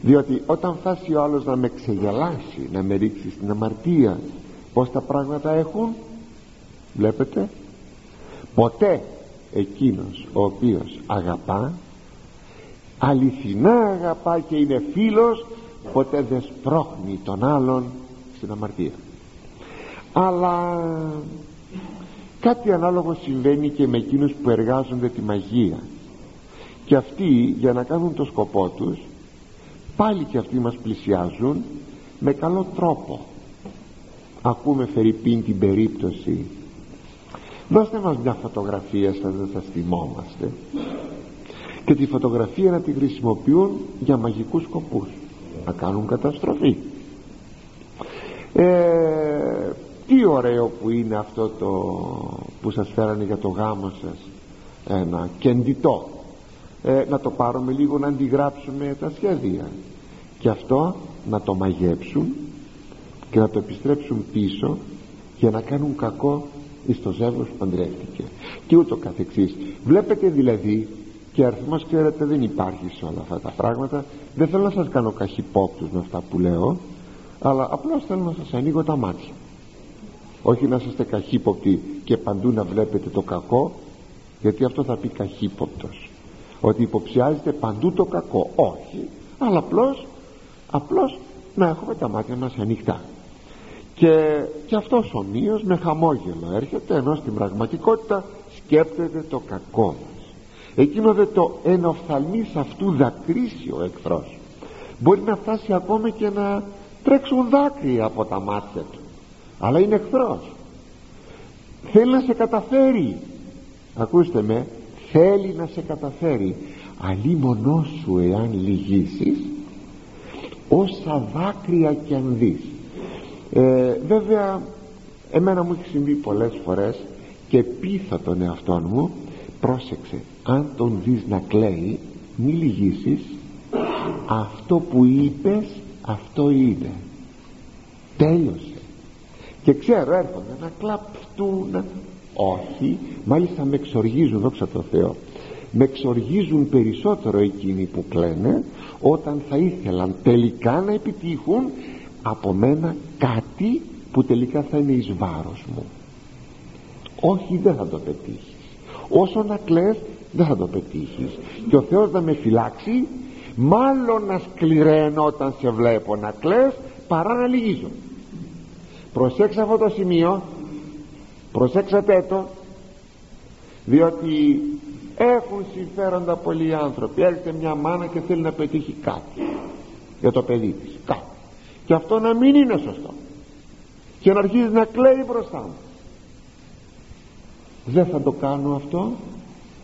Διότι όταν φτάσει ο άλλος να με ξεγελάσει να με ρίξει στην αμαρτία πως τα πράγματα έχουν; Βλέπετε; Ποτέ εκείνος ο οποίος αγαπά αληθινά αγαπά και είναι φίλος ποτέ δεν σπρώχνει τον άλλον στην αμαρτία. Αλλά κάτι ανάλογο συμβαίνει και με εκείνους που εργάζονται τη μαγεία. Και αυτοί για να κάνουν το σκοπό τους πάλι και αυτοί μας πλησιάζουν με καλό τρόπο. Ακούμε φερρυπίν την περίπτωση. Δώστε μας μια φωτογραφία σας δεν σας θυμόμαστε. Και τη φωτογραφία να τη χρησιμοποιούν για μαγικούς σκοπούς. Να κάνουν καταστροφή. Ε, τι ωραίο που είναι αυτό το που σας φέρανε για το γάμο σας ένα κεντητό ε, να το πάρουμε λίγο να αντιγράψουμε τα σχέδια. Και αυτό να το μαγέψουν και να το επιστρέψουν πίσω για να κάνουν κακό εις το ζεύγος που παντρεύτηκε. Και ούτω καθεξής. Βλέπετε δηλαδή και αριθμός ξέρετε δεν υπάρχει σε όλα αυτά τα πράγματα. Δεν θέλω να σας κάνω καχυπόπτους με αυτά που λέω αλλά απλώς θέλω να σας ανοίγω τα μάτια όχι να είστε καχύποπτοι και παντού να βλέπετε το κακό γιατί αυτό θα πει καχύποπτος. Ότι υποψιάζεται παντού το κακό. Όχι. Αλλά απλώς απλώς να έχουμε τα μάτια μας ανοιχτά. Και, και αυτός ομοίως με χαμόγελο έρχεται ενώ στην πραγματικότητα σκέπτεται το κακό μας. Εκείνο δε το ενοφθαλμής αυτού δακρύσει ο εχθρός. Μπορεί να φτάσει ακόμα και να τρέξουν δάκρυα από τα μάτια του αλλά είναι εχθρός. Θέλει να σε καταφέρει. Ακούστε με θέλει να σε καταφέρει. Μονό σου εάν λυγίσεις όσα δάκρυα και αν δεις. Ε, βέβαια εμένα μου έχει συμβεί πολλές φορές και πείθα τον εαυτό μου πρόσεξε αν τον δεις να κλαίει μη λυγίσεις. Αυτό που είπες αυτό είναι. Τέλειωσε και ξέρω έρχονται να κλαπτούν όχι μάλιστα με εξοργίζουν δόξα τω Θεώ με εξοργίζουν περισσότερο εκείνοι που κλαίνε όταν θα ήθελαν τελικά να επιτύχουν από μένα κάτι που τελικά θα είναι εις βάρος μου. Όχι δεν θα το πετύχεις. Όσο να κλαις δεν θα το πετύχεις. Και ο Θεός να με φυλάξει μάλλον να σκληραίνω όταν σε βλέπω να κλαις παρά να λυγίζω προσέξτε αυτό το σημείο. Προσέξατε το. Διότι έχουν συμφέροντα πολλοί άνθρωποι. Έρχεται μια μάνα και θέλει να πετύχει κάτι για το παιδί της. Κάτι. Και αυτό να μην είναι σωστό. Και να αρχίζει να κλαίει μπροστά μου. Δεν θα το κάνω αυτό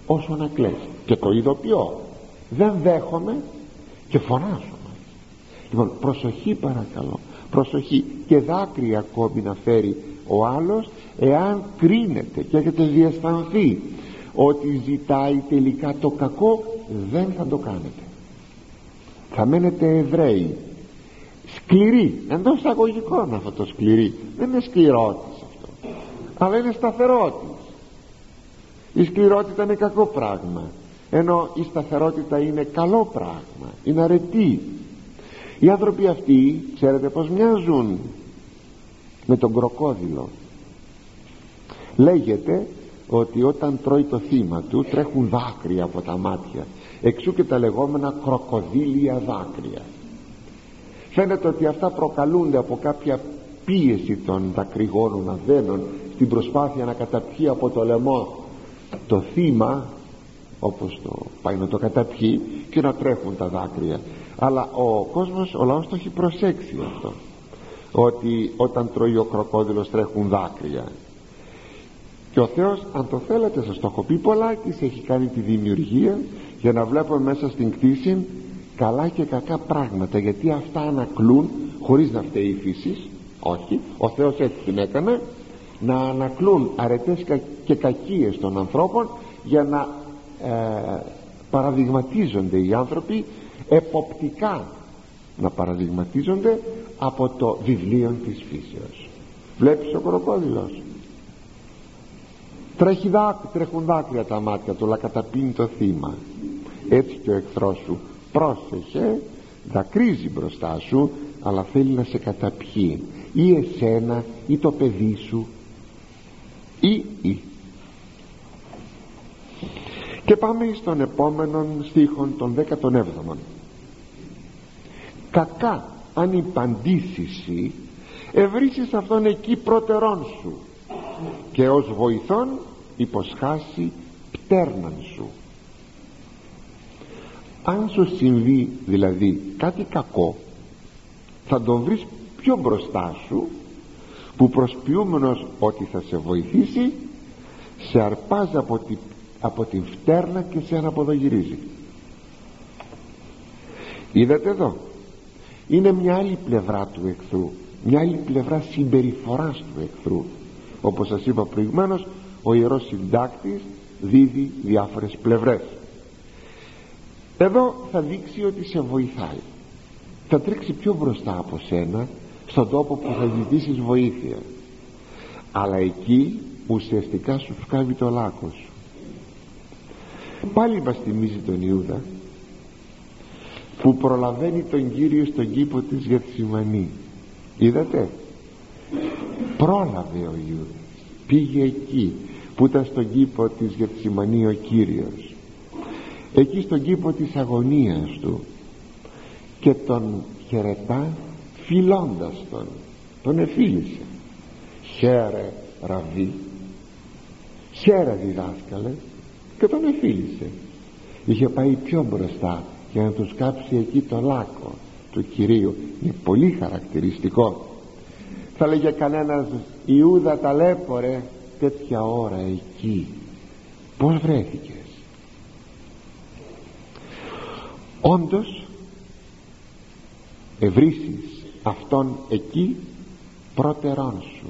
όσο να κλαίσει και το ειδοποιώ. Δεν δέχομαι και φωνάζω. Λοιπόν προσοχή παρακαλώ προσοχή και δάκρυα ακόμη να φέρει ο άλλος εάν κρίνεται και έχετε διαισθανθεί ότι ζητάει τελικά το κακό δεν θα το κάνετε. Θα μένετε Εβραίοι. Σκληροί. Εντός εισαγωγικών αυτό το σκληρή δεν είναι σκληρότης αυτό. Αλλά είναι σταθερότης. Η σκληρότητα είναι κακό πράγμα. Ενώ η σταθερότητα είναι καλό πράγμα. Είναι αρετή οι άνθρωποι αυτοί ξέρετε πως μοιάζουν με τον κροκόδιλο. Λέγεται ότι όταν τρώει το θύμα του τρέχουν δάκρυα από τα μάτια. Εξού και τα λεγόμενα κροκοδίλια δάκρυα. Φαίνεται ότι αυτά προκαλούνται από κάποια πίεση των δακρυγόνων αδένων στην προσπάθεια να καταπιεί από το λαιμό. Το θύμα όπως το πάει να το καταπιεί και να τρέχουν τα δάκρυα αλλά ο κόσμος, ο λαός το έχει προσέξει αυτό. Ότι όταν τρώει ο κροκόδιλος τρέχουν δάκρυα. Και ο Θεός αν το θέλετε σας το έχω πει πολλά και έχει κάνει τη δημιουργία για να βλέπουμε μέσα στην κτήση καλά και κακά πράγματα. Γιατί αυτά ανακλούν χωρίς να φταίει η φύση όχι, ο Θεός έτσι την έκανε να ανακλούν αρετές και κακίες των ανθρώπων για να ε, παραδειγματίζονται οι άνθρωποι εποπτικά να παραδειγματίζονται από το βιβλίο της φύσεως. Βλέπεις ο κροκόδιλος Τρέχει τρέχουν δάκρυα τα μάτια του αλλά καταπίνει το θύμα. Έτσι και ο εχθρός σου πρόσεχε δακρύζει μπροστά σου αλλά θέλει να σε καταπιεί. Ή εσένα ή το παιδί σου. Ή ή. Και πάμε στον επόμενο στίχον των 17 κακά αν υπαντήσεις ευρίσεις αυτόν εκεί πρώτερόν σου και ως βοηθόν υποσχάσει πτέρναν σου. Αν σου συμβεί δηλαδή κάτι κακό θα τον βρεις πιο μπροστά σου που προσποιούμενος ότι θα σε βοηθήσει σε αρπάζει από, τη, από την φτέρνα και σε αναποδογυρίζει. Είδατε εδώ είναι μια άλλη πλευρά του εχθρού μια άλλη πλευρά συμπεριφοράς του εχθρού. Όπως σας είπα προηγουμένως ο Ιερός Συντάκτης δίδει διάφορες πλευρές. Εδώ θα δείξει ότι σε βοηθάει. Θα τρέξει πιο μπροστά από σένα στον τόπο που θα ζητήσεις βοήθεια. Αλλά εκεί ουσιαστικά σου σκάβει το λάκκο σου. Πάλι μας θυμίζει τον Ιούδα που προλαβαίνει τον Κύριο στον κήπο της Γεθσιμανή είδατε; Πρόλαβε ο Ιούδας πήγε εκεί που ήταν στον κήπο της Γεθσιμανή ο Κύριος. Εκεί στον κήπο της αγωνίας του. Και τον χαιρετά φιλώντας τον. Τον εφίλησε. Χαίρε ραβή. Χαίρε διδάσκαλε και τον εφίλησε. Είχε πάει πιο μπροστά και να τους κάψει εκεί το λάκκο του Κυρίου. Είναι πολύ χαρακτηριστικό. Θα λέγε κανένας Ιούδα ταλέπορε τέτοια ώρα εκεί. Πως βρέθηκες; Όντως ευρίσεις αυτόν εκεί πρώτερών σου.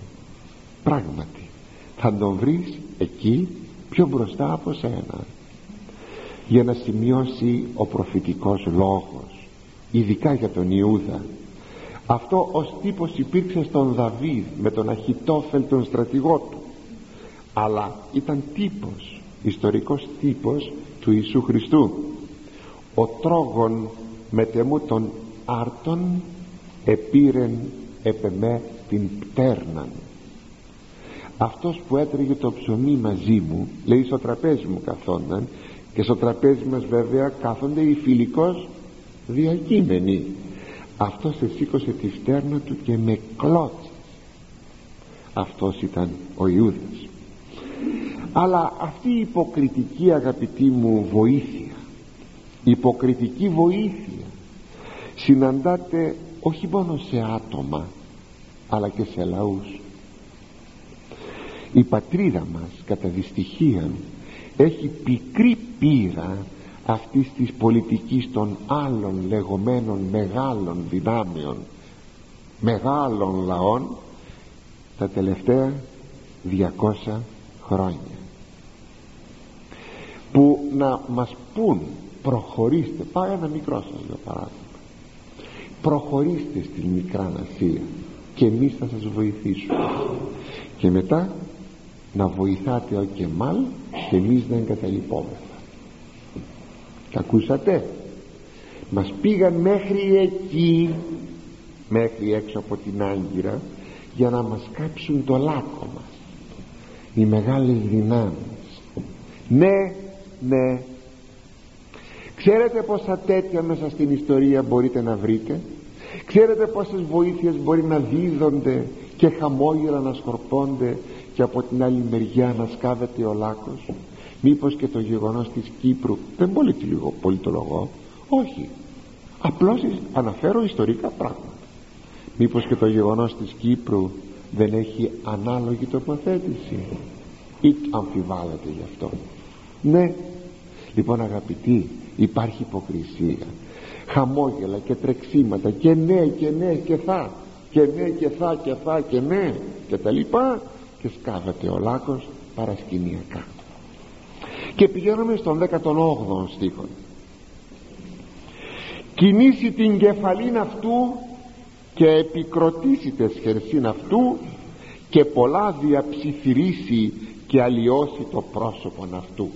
Πράγματι θα τον βρεις εκεί πιο μπροστά από σένα για να σημειώσει ο προφητικός λόγος ειδικά για τον Ιούδα. Αυτό ως τύπος υπήρξε στον Δαβίδ με τον Αχιτόφελ τον στρατηγό του. Αλλά ήταν τύπος ιστορικός τύπος του Ιησού Χριστού. Ο τρόγων μετεμού των άρτων επήρεν επεμέ την πτέρναν. Αυτός που έτρεγε το ψωμί μαζί μου λέει στο τραπέζι μου καθόνταν και στο τραπέζι μας βέβαια κάθονται οι φιλικός διακείμενοι. Αυτός σήκωσε τη φτέρνα του και με κλώτσε. Αυτός ήταν ο Ιούδας. Αλλά αυτή η υποκριτική αγαπητή μου βοήθεια υποκριτική βοήθεια συναντάται όχι μόνο σε άτομα αλλά και σε λαούς. Η πατρίδα μας κατά δυστυχία έχει πικρή πείρα αυτής της πολιτικής των άλλων λεγόμενων μεγάλων δυνάμεων μεγάλων λαών τα τελευταία 200 χρόνια. Που να μας πούν προχωρήστε πάει ένα μικρό σας για παράδειγμα. Προχωρήστε στην Μικρά Ασία και εμείς θα σας βοηθήσουμε. Και μετά να βοηθάτε ο Κεμάλ και εμείς να εγκαταλειπόμεθα. Τα ακούσατε; Μας πήγαν μέχρι εκεί μέχρι έξω από την Άγκυρα για να μας κάψουν το λάκκο μας. Οι μεγάλες δυνάμεις. Ναι ναι. Ξέρετε πόσα τέτοια μέσα στην ιστορία μπορείτε να βρείτε; Ξέρετε πόσες βοήθειες μπορεί να δίδονται και χαμόγελα να σκορπώνται και από την άλλη μεριά να σκάβεται ο λάκκος. Μήπως και το γεγονός της Κύπρου δεν πολύ λίγο λογό όχι. Απλώς αναφέρω ιστορικά πράγματα. Μήπως και το γεγονός της Κύπρου δεν έχει ανάλογη τοποθέτηση ή αμφιβάλλεται γι' αυτό. Ναι. Λοιπόν αγαπητοί υπάρχει υποκρισία. Χαμόγελα και τρεξίματα και ναι και ναι και θα και ναι και θα και θα και ναι και τα λοιπά και σκάβεται ο λάκκος παρασκηνιακά. Και πηγαίνουμε στον 18ο στίχο. Κινήσει την κεφαλήν αυτού και επικροτήσει τεσχερσίν αυτού και πολλά διαψιθυρίσει και αλλοιώσει το πρόσωπον αυτού.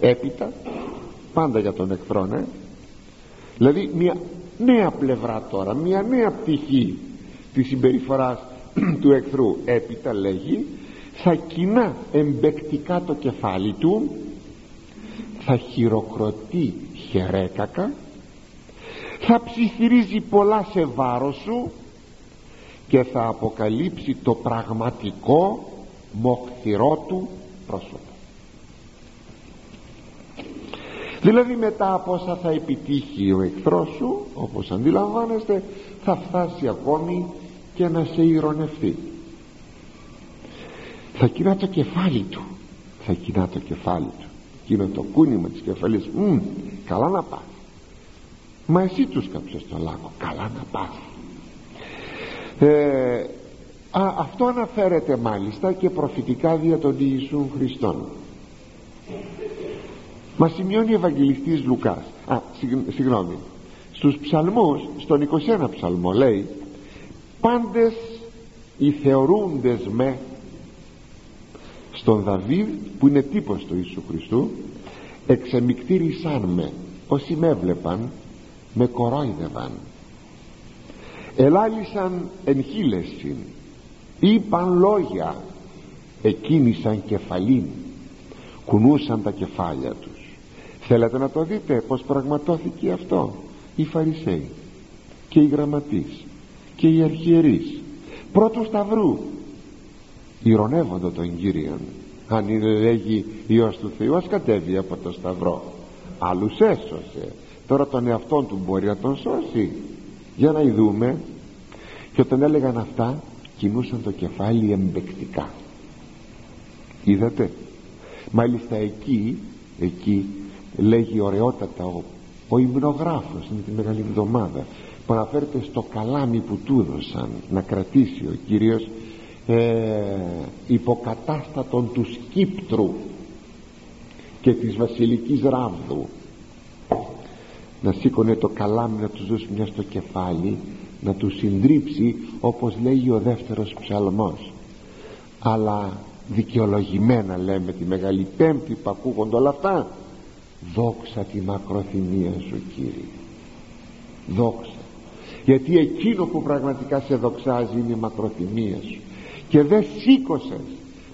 Έπειτα πάντα για τον εχθρό ναι δηλαδή μια νέα πλευρά τώρα μια νέα πτυχή της συμπεριφοράς του εχθρού. Έπειτα λέγει θα κοινά εμπεκτικά το κεφάλι του θα χειροκροτεί χερέκακα θα ψιθυρίζει πολλά σε βάρος σου και θα αποκαλύψει το πραγματικό μοχθηρό του πρόσωπο δηλαδή μετά από όσα θα επιτύχει ο εχθρός σου όπως αντιλαμβάνεστε θα φτάσει ακόμη και να σε ηρωνευτεί. Θα κοινά το κεφάλι του. Θα κοινά το κεφάλι του. Εκείνο το κούνημα της κεφαλής Μ, καλά να πας μα εσύ τους κάψες το λάκκο καλά να πας ε, α, αυτό αναφέρεται μάλιστα και προφητικά δια τον Ιησού Χριστόν. Μα σημειώνει ο Ευαγγελιστής Λουκάς α, συγγνώμη στους ψαλμούς στον 21 ψαλμό λέει πάντες οι θεωρούντες με στον Δαβίδ που είναι τύπος του Ιησού Χριστού εξεμικτήρισαν με όσοι με έβλεπαν με κορόιδευαν. Ελάλησαν ενχύλεσιν είπαν λόγια εκκίνησαν κεφαλήν κουνούσαν τα κεφάλια τους. Θέλετε να το δείτε πως πραγματώθηκε αυτό οι Φαρισαίοι και οι γραμματείς και οι αρχιερείς. Πρώτου σταυρού. Ηρωνεύονται τον Κύριον. Αν είναι λέγει Υιός του Θεού ας κατέβει από το σταυρό. Άλλους έσωσε. Τώρα τον εαυτόν του μπορεί να τον σώσει. Για να ειδούμε. Και όταν έλεγαν αυτά κινούσαν το κεφάλι εμπεκτικά. Είδατε. Μάλιστα εκεί εκεί λέγει ωραιότατα ο ο υμνογράφος είναι τη Μεγάλη Εβδομάδα που αναφέρεται στο καλάμι που του έδωσαν να κρατήσει ο Κύριος ε, υποκατάστατον του Σκύπτρου και της Βασιλικής Ράβδου. Να σήκωνε το καλάμι να τους δώσει μια στο κεφάλι να τους συντρίψει όπως λέει ο δεύτερος ψαλμός. Αλλά δικαιολογημένα λέμε τη Μεγάλη Πέμπτη που ακούγονται όλα αυτά δόξα τη μακροθυμία σου Κύριε. Δόξα γιατί εκείνο που πραγματικά σε δοξάζει είναι η μακροθυμία σου και δεν σήκωσες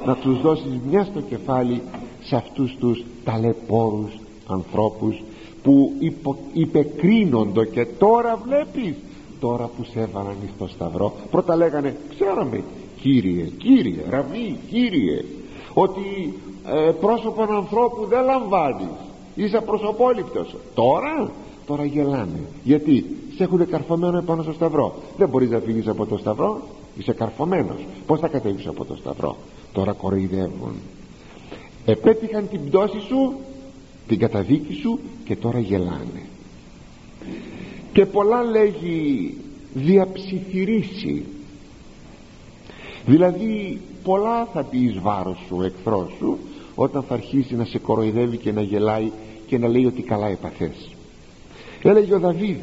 να τους δώσεις μια στο κεφάλι σε αυτούς τους ταλαιπώρους ανθρώπους που υπο, υπεκρίνονται και τώρα βλέπεις τώρα που σε έβαλαν στο σταυρό πρώτα λέγανε ξέραμε Κύριε, Κύριε, Ραβή, Κύριε ότι ε, πρόσωπο ανθρώπου δεν λαμβάνεις είσαι προσωπόληπτος. Τώρα, τώρα γελάνε. Γιατί σε έχουν καρφωμένο επάνω στο σταυρό. Δεν μπορείς να φύγεις από το σταυρό. Είσαι καρφωμένος. Πως θα κατέβεις από το σταυρό. Τώρα κοροϊδεύουν. Επέτυχαν την πτώση σου την καταδίκη σου και τώρα γελάνε. Και πολλά λέγει διαψιθυρίσει. Δηλαδή πολλά θα πει εις βάρος σου εχθρός σου όταν θα αρχίσει να σε κοροϊδεύει και να γελάει και να λέει ότι καλά επαθές έλεγε ο Δαβίδ.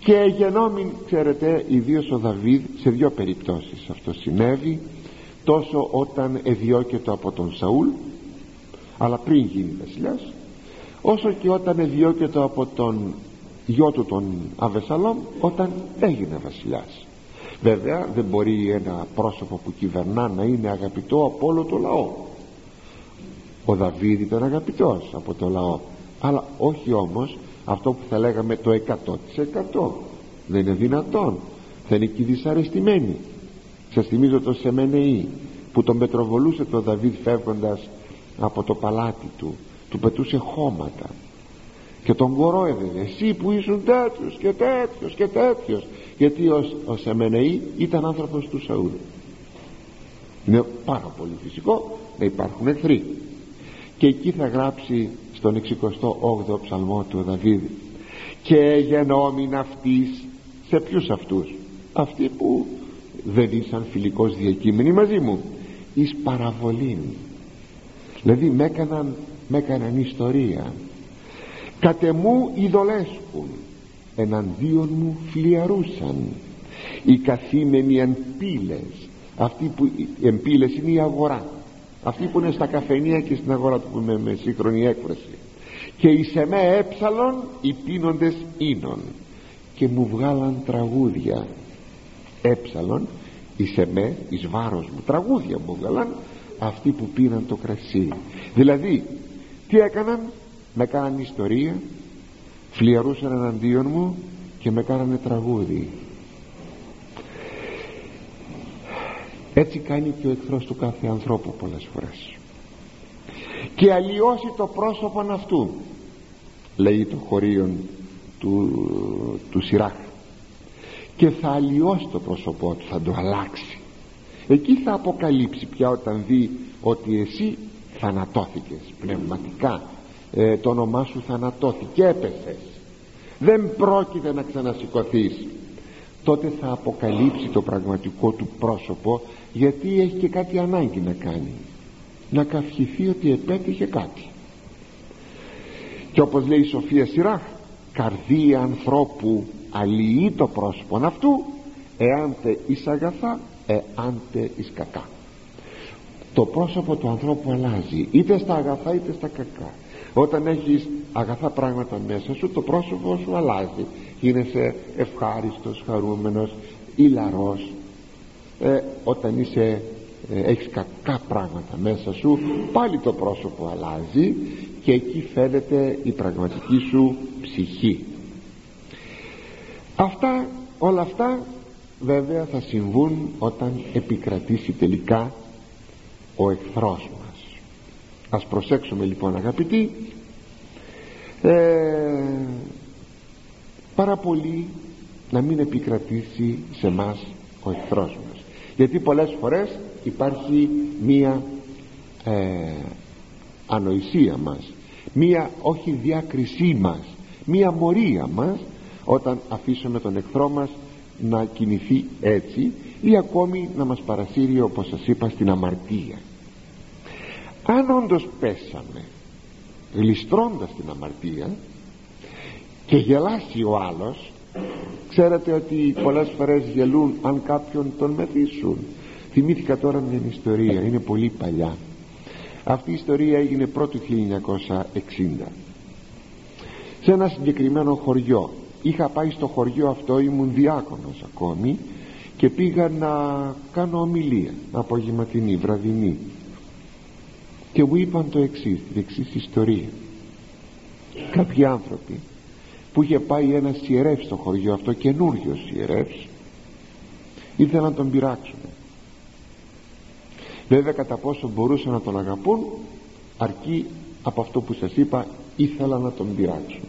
Και γενόμην ξέρετε ιδίως ο Δαβίδ σε δύο περιπτώσεις αυτό συνέβη. Τόσο όταν εδιώκεται από τον Σαούλ αλλά πριν γίνει βασιλιάς όσο και όταν εδιώκεται από τον γιο του τον Αβεσαλόμ όταν έγινε βασιλιάς. Βέβαια δεν μπορεί ένα πρόσωπο που κυβερνά να είναι αγαπητό από όλο το λαό. Ο Δαβίδ ήταν αγαπητός από το λαό. Αλλά όχι όμως αυτό που θα λέγαμε το 100% δεν είναι δυνατόν. Θα είναι και δυσαρεστημένοι. Σας θυμίζω το Σεμενεή που τον πετροβολούσε το Δαβίδ φεύγοντας από το παλάτι του. Του πετούσε χώματα. Και τον κορόιδευε εσύ που ήσουν τέτοιος και τέτοιος και τέτοιος γιατί ο, ο Σεμενεή ήταν άνθρωπος του Σαούλ. Είναι πάρα πολύ φυσικό να υπάρχουν εχθροί και εκεί θα γράψει στον 68ο ψαλμό του Δαβίδ και γενόμην αυτής σε ποιους αυτούς; Αυτοί που δεν ήσαν φιλικός διακείμενοι μαζί μου εις παραβολήν. Δηλαδή με έκαναν, με έκαναν ιστορία. Κατεμού ειδολέσκουν εναντίον μου φλιαρούσαν. Οι καθήμενοι εν πύλες αυτοί που εν πύλες είναι η αγορά αυτοί που είναι στα καφενεία και στην αγορά του με, με σύγχρονη έκφραση. Και εις εμέ έψαλον οι πίνοντες ίνων. Και μου βγάλαν τραγούδια. Έψαλον εις εμέ εις βάρος μου τραγούδια μου βγάλαν αυτοί που πήραν το κρασί. Δηλαδή τι έκαναν; Με κάναν ιστορία φλιαρούσαν εναντίον μου και με κάνανε τραγούδι έτσι κάνει και ο εχθρός του κάθε ανθρώπου πολλές φορές. Και αλλοιώσει το πρόσωπο αυτού λέει το χωρίον του, του Σιράχ. Και θα αλλοιώσει το πρόσωπό του θα το αλλάξει. Εκεί θα αποκαλύψει πια όταν δει ότι εσύ θανατώθηκες πνευματικά. Ε, το όνομά σου θανατώθηκε έπεσες δεν πρόκειται να ξανασηκωθείς τότε θα αποκαλύψει το πραγματικό του πρόσωπο γιατί έχει και κάτι ανάγκη να κάνει. Να καυχηθεί ότι επέτυχε κάτι. Και όπως λέει η Σοφία Σιράχ καρδία ανθρώπου αλλοιεί το πρόσωπο αυτού εάντε εις αγαθά εάντε εις κακά το πρόσωπο του ανθρώπου αλλάζει είτε στα αγαθά είτε στα κακά. Όταν έχεις αγαθά πράγματα μέσα σου το πρόσωπο σου αλλάζει γίνεσαι ευχάριστος, χαρούμενος, ηλαρός. Ε, όταν είσαι ε, έχεις κακά πράγματα μέσα σου πάλι το πρόσωπο αλλάζει και εκεί φαίνεται η πραγματική σου ψυχή. Αυτά όλα αυτά βέβαια θα συμβούν όταν επικρατήσει τελικά ο εχθρός μας. Ας προσέξουμε λοιπόν αγαπητοί. Ε, πάρα πολύ να μην επικρατήσει σε μας ο εχθρός μας. Γιατί πολλές φορές υπάρχει μία ε, ανοησία μας μία όχι διάκρισή μας μία μορία μας όταν αφήσουμε τον εχθρό μας να κινηθεί έτσι ή ακόμη να μας παρασύρει όπως σας είπα στην αμαρτία. Αν όντως πέσαμε γλιστρώντας την αμαρτία και γελάσει ο άλλος. Ξέρετε ότι πολλές φορές γελούν αν κάποιον τον μεθύσουν. Θυμήθηκα τώρα μια ιστορία είναι πολύ παλιά. Αυτή η ιστορία έγινε πρώτου 1960 σε ένα συγκεκριμένο χωριό. Είχα πάει στο χωριό αυτό ήμουν διάκονος ακόμη και πήγα να κάνω ομιλία απογευματινή, βραδινή. Και μου είπαν το εξής την εξής ιστορία. Κάποιοι άνθρωποι που είχε πάει ένας ιερεύς στο χωριό αυτό καινούριο ιερεύς. Ήθελαν να τον πειράξουν. Βέβαια κατά πόσο μπορούσαν να τον αγαπούν αρκεί από αυτό που σας είπα ήθελα να τον πειράξουν.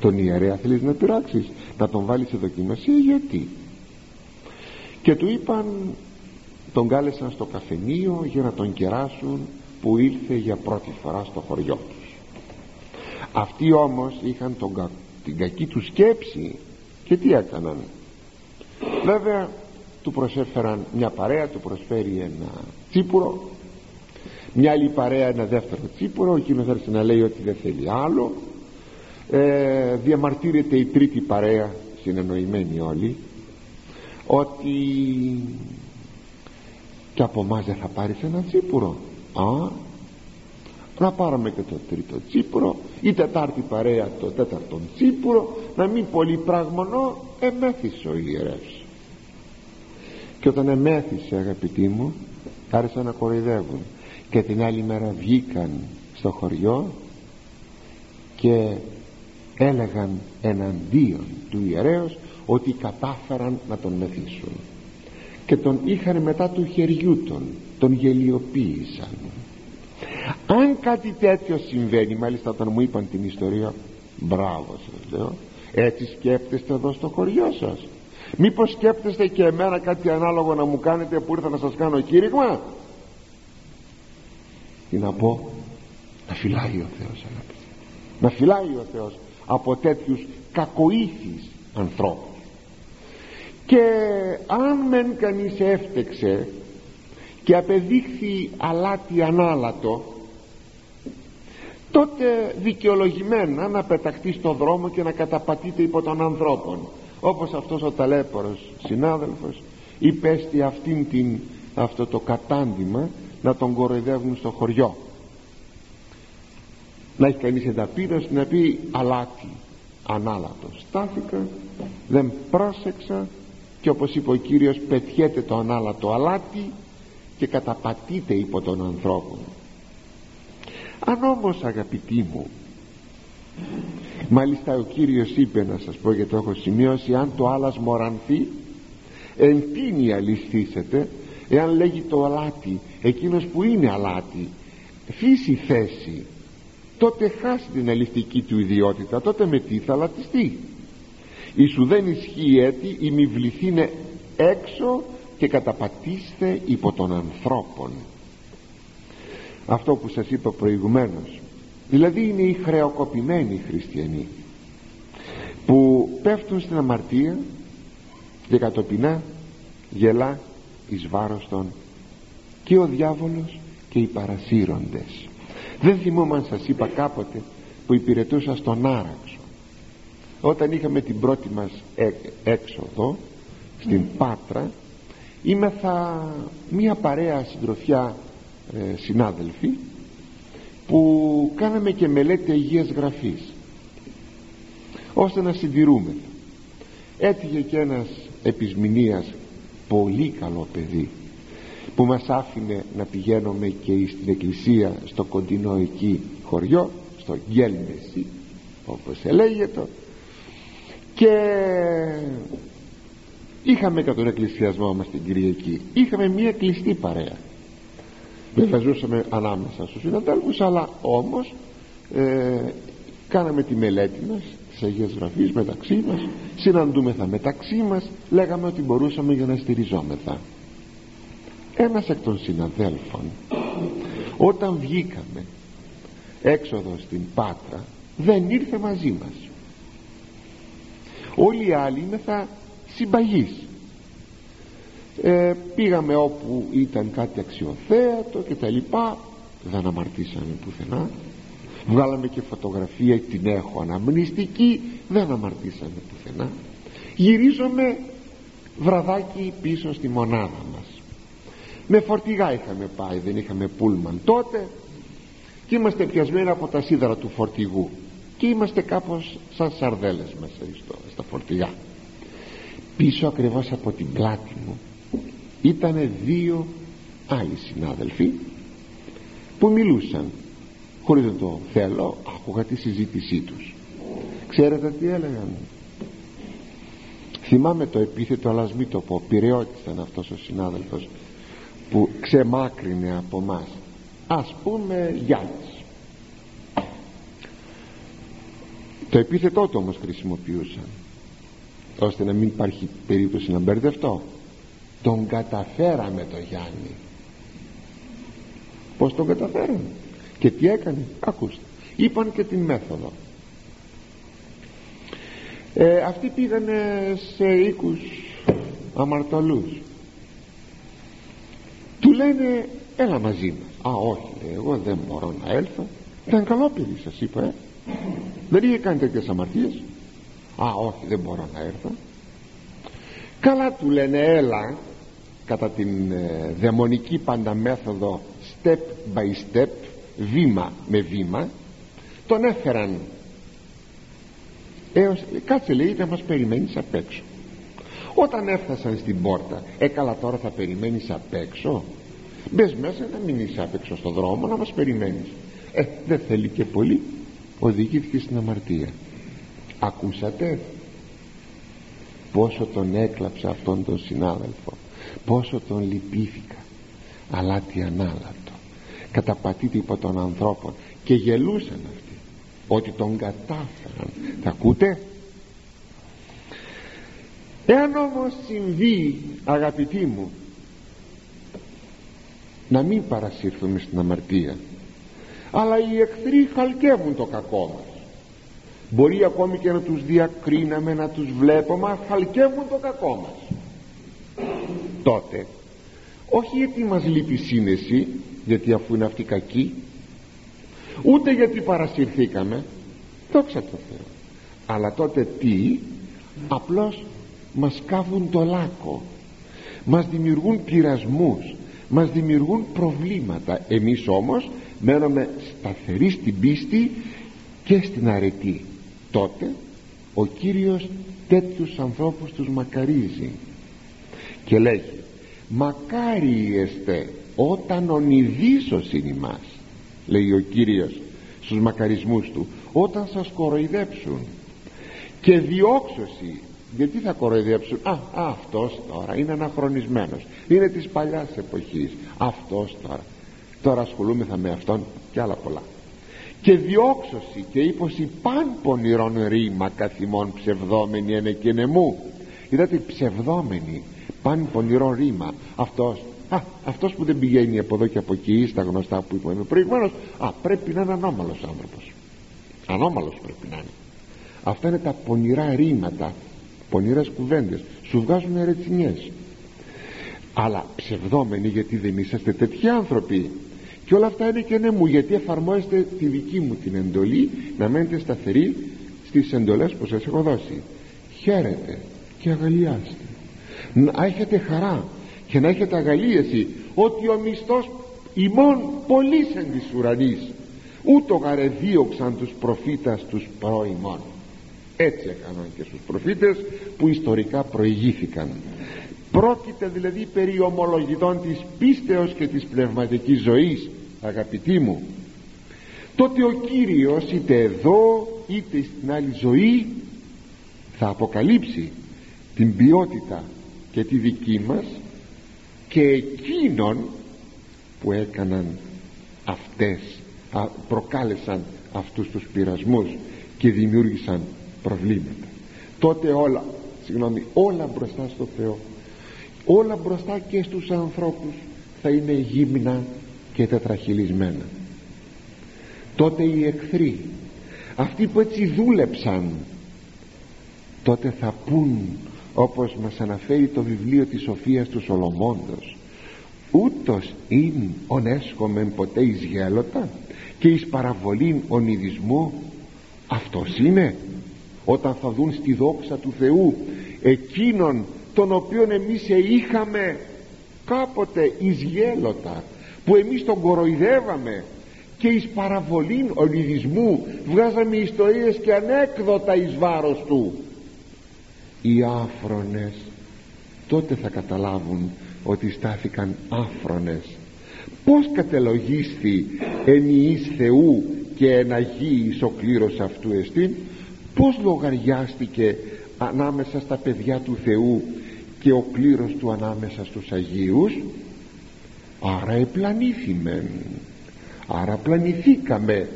Τον ιερέα θέλεις να πειράξεις να τον βάλεις σε δοκιμασία γιατί; Και του είπαν τον κάλεσαν στο καφενείο για να τον κεράσουν που ήρθε για πρώτη φορά στο χωριό τους. Αυτοί όμως είχαν τον, την κακή του σκέψη. Και τι έκαναν. Βέβαια του προσέφεραν μια παρέα του προσφέρει ένα τσίπουρο. Μια άλλη παρέα ένα δεύτερο τσίπουρο. Εκείνος άρχισε να λέει ότι δεν θέλει άλλο. Ε, διαμαρτύρεται η τρίτη παρέα συνεννοημένοι όλοι ότι και από εμάς δεν θα πάρεις ένα τσίπουρο. Α να πάρουμε και το τρίτο τσίπουρο η τετάρτη παρέα το τέταρτο τσίπουρο να μην πολύ πράγμονο εμέθησε ο ιερεύς και όταν εμέθησε αγαπητοί μου άρχισαν να κοροϊδεύουν. Και την άλλη μέρα βγήκαν στο χωριό και έλεγαν εναντίον του ιερέως ότι κατάφεραν να τον μεθύσουν. Και τον είχαν μετά του χεριού τον τον γελιοποίησαν αν κάτι τέτοιο συμβαίνει μάλιστα όταν μου είπαν την ιστορία μπράβο σας λέω έτσι σκέφτεστε εδώ στο χωριό σας. Μήπως σκέφτεστε και εμένα κάτι ανάλογο να μου κάνετε που ήρθα να σας κάνω κήρυγμα; Τι να πω; Να φυλάει ο Θεός αγαπητοί. Να φυλάει ο Θεός από τέτοιους κακοήθεις ανθρώπους. Και αν μεν κανείς έφτεξε και απεδείχθη αλάτι ανάλατο τότε δικαιολογημένα να πεταχτεί στο δρόμο και να καταπατείται υπό των ανθρώπων. Όπως αυτός ο ταλέπορος συνάδελφος υπέστη αυτήν την, αυτό το κατάντημα να τον κοροϊδεύουν στο χωριό. Να έχει κανείς ενταπείνωση να πει αλάτι ανάλατος στάθηκα δεν πρόσεξα και όπως είπε ο Κύριος πετιέται το ανάλατο αλάτι και καταπατείται υπό των ανθρώπων αν όμως αγαπητοί μου μάλιστα ο Κύριος είπε να σας πω γιατί το έχω σημειώσει αν το άλλας μορανθεί εν τίνη αληθίσετε εάν λέγει το αλάτι εκείνος που είναι αλάτι φύση θέση τότε χάσει την αληθική του ιδιότητα τότε με τι θα λατιστεί Ισου δεν ισχύει έτη η μη βληθήνε έξω και καταπατήστε υπό των ανθρώπων αυτό που σας είπα προηγουμένως. Δηλαδή είναι οι χρεοκοπημένοι χριστιανοί που πέφτουν στην αμαρτία και κατοπινά γελά εις βάρος των και ο διάβολος και οι παρασύροντες. Δεν θυμόμαι αν σας είπα κάποτε που υπηρετούσα στον Άραξο. Όταν είχαμε την πρώτη μας έξοδο στην Πάτρα είμεθα μία παρέα συντροφιά ε, συνάδελφοι που κάναμε και μελέτη Αγίας Γραφής ώστε να συντηρούμε. Έτυχε και ένας επισμηνίας πολύ καλό παιδί που μας άφηνε να πηγαίνουμε και στην εκκλησία στο κοντινό εκεί χωριό στο Γκέλμεση όπως ελέγεται. Και είχαμε κατά τον εκκλησιασμό μας την Κυριακή. Είχαμε μια κλειστή παρέα δεν ζούσαμε ανάμεσα στους συναντέλφους αλλά όμως ε, κάναμε τη μελέτη μας της Αγίας Γραφής μεταξύ μας συναντούμεθα μεταξύ μας λέγαμε ότι μπορούσαμε για να στηριζόμεθα. Ένας εκ των συναδέλφων όταν βγήκαμε έξοδο στην Πάτρα δεν ήρθε μαζί μας. Όλοι οι άλλοι είναι θα συμπαγείς ε, πήγαμε όπου ήταν κάτι αξιοθέατο και τα λοιπά. Δεν αμαρτήσαμε πουθενά. Βγάλαμε και φωτογραφία την έχω αναμνηστική. Δεν αμαρτήσαμε πουθενά. Γυρίζομαι βραδάκι πίσω στη μονάδα μας. Με φορτηγά είχαμε πάει δεν είχαμε πούλμαν τότε. Και είμαστε πιασμένοι από τα σίδερα του φορτηγού. Και είμαστε κάπως σαν σαρδέλες μέσα στο, στα φορτηγά. Πίσω ακριβώς από την πλάτη μου ήταν δύο άλλοι συνάδελφοι που μιλούσαν χωρίς να το θέλω άκουγα τη συζήτησή τους. Ξέρετε τι έλεγαν; Θυμάμαι το επίθετο αλλά μην το πω πυρεώτης ήταν αυτός ο συνάδελφος που ξεμάκρυνε από μας. Ας πούμε Γιάννης. Το επίθετό του όμως χρησιμοποιούσαν ώστε να μην υπάρχει περίπτωση να μπερδευτώ τον καταφέραμε το Γιάννη. Πως τον καταφέραμε και τι έκανε. Ακούστε είπαν και την μέθοδο. Ε, αυτοί πήγανε σε οίκους αμαρτωλούς. Του λένε έλα μαζί μας α όχι λέει, εγώ δεν μπορώ να έλθω ήταν καλό παιδί σας είπα ε. δεν είχε κάνει τέτοιες αμαρτίες α όχι δεν μπορώ να έρθω καλά του λένε έλα κατά την ε, δαιμονική πάντα μέθοδο step by step βήμα με βήμα τον έφεραν. Έως κάτσε λέει να μας περιμένεις απ' έξω. Όταν έφτασαν στην πόρτα ε καλά τώρα θα περιμένεις απ' έξω. Μπες μέσα να μην είσαι απ' έξω στον δρόμο να μας περιμένεις ε δεν θέλει και πολύ. Οδηγήθηκε στην αμαρτία ακούσατε πόσο τον έκλαψα αυτόν τον συνάδελφο πόσο τον λυπήθηκα. Αλλά τι ανάλατο. Καταπατείται υπό των ανθρώπων και γελούσαν αυτοί. Ότι τον κατάφεραν. Θα ακούτε; Εάν όμως συμβεί αγαπητοί μου να μην παρασύρθουμε στην αμαρτία αλλά οι εχθροί χαλκεύουν το κακό μας. Μπορεί ακόμη και να τους διακρίναμε να τους βλέπουμε χαλκεύουν το κακό μας τότε. Όχι γιατί μας λείπει σύνεση γιατί αφού είναι αυτή κακή ούτε γιατί παρασυρθήκαμε. Δόξα τω Θεώ. Αλλά τότε τι; Απλώς μας κάβουν το λάκκο. Μας δημιουργούν πειρασμούς. Μας δημιουργούν προβλήματα. Εμείς όμως μένουμε σταθεροί στην πίστη και στην αρετή. Τότε ο Κύριος τέτοιους ανθρώπους τους μακαρίζει και λέγει μακάρι εστε όταν ονειδήσος είναι ημάς λέει ο Κύριος στους μακαρισμούς του όταν σας κοροϊδέψουν και διώξωση γιατί θα κοροϊδέψουν; Α, αυτός τώρα είναι αναχρονισμένος. Είναι της παλιάς εποχής. Αυτός τώρα. Τώρα ασχολούμεθα με αυτόν και άλλα πολλά. Και διώξωση και ύποση παν πονηρών ρήμα καθημών ψευδόμενοι είναι και νεμού είδατε ψευδόμενοι παν πονηρό ρήμα. Αυτός Α, αυτός που δεν πηγαίνει από εδώ και από εκεί στα γνωστά που είπαμε προηγουμένως Α, πρέπει να είναι ανώμαλος άνθρωπος. Ανώμαλος πρέπει να είναι. Αυτά είναι τα πονηρά ρήματα Πονηρές κουβέντες. Σου βγάζουν ερετσινιές Αλλά ψευδόμενοι γιατί δεν είσαστε τέτοιοι άνθρωποι. Και όλα αυτά είναι και ναι μου Γιατί εφαρμόζετε τη δική μου την εντολή Να μένετε σταθεροί στις εντολές που σας έχω δώσει. Χαίρετε και αγαλιάστε Να έχετε χαρά και να έχετε αγαλίαση ότι ο μισθός ημών πολλής εν της ουρανής. Ούτω γαρεδίωξαν τους προφήτας τους προημών έτσι έκαναν και στους προφήτες που ιστορικά προηγήθηκαν. Πρόκειται δηλαδή περί ομολογητών της πίστεως και της πνευματικής ζωής αγαπητοί μου. Τότε ο Κύριος είτε εδώ είτε στην άλλη ζωή θα αποκαλύψει την ποιότητα και τη δική μας και εκείνων που έκαναν αυτές προκάλεσαν αυτούς τους πειρασμούς και δημιούργησαν προβλήματα. Τότε όλα συγγνώμη όλα μπροστά στο Θεό όλα μπροστά και στους ανθρώπους θα είναι γύμνα και τετραχυλισμένα. Τότε οι εχθροί αυτοί που έτσι δούλεψαν τότε θα πούν όπως μας αναφέρει το βιβλίο της Σοφίας του Σολομώντος ούτως ειν ονέσχομεν ποτέ εις γέλοτα και εις παραβολήν ονειδισμού αυτός είναι όταν θα δουν στη δόξα του Θεού εκείνον τον οποίον εμείς είχαμε κάποτε εις γέλοτα που εμείς τον κοροϊδεύαμε και εις παραβολήν ονειδισμού βγάζαμε ιστορίες και ανέκδοτα εις βάρος του οι άφρονες. Τότε θα καταλάβουν ότι στάθηκαν άφρονες. Πως κατελογίσθη ενιής Θεού και εναγίης ο κλήρος αυτού εστίν; Πως λογαριάστηκε ανάμεσα στα παιδιά του Θεού και ο κλήρος του ανάμεσα στους Αγίους; Άρα επλανήθημεν. Άρα πλανηθήκαμε.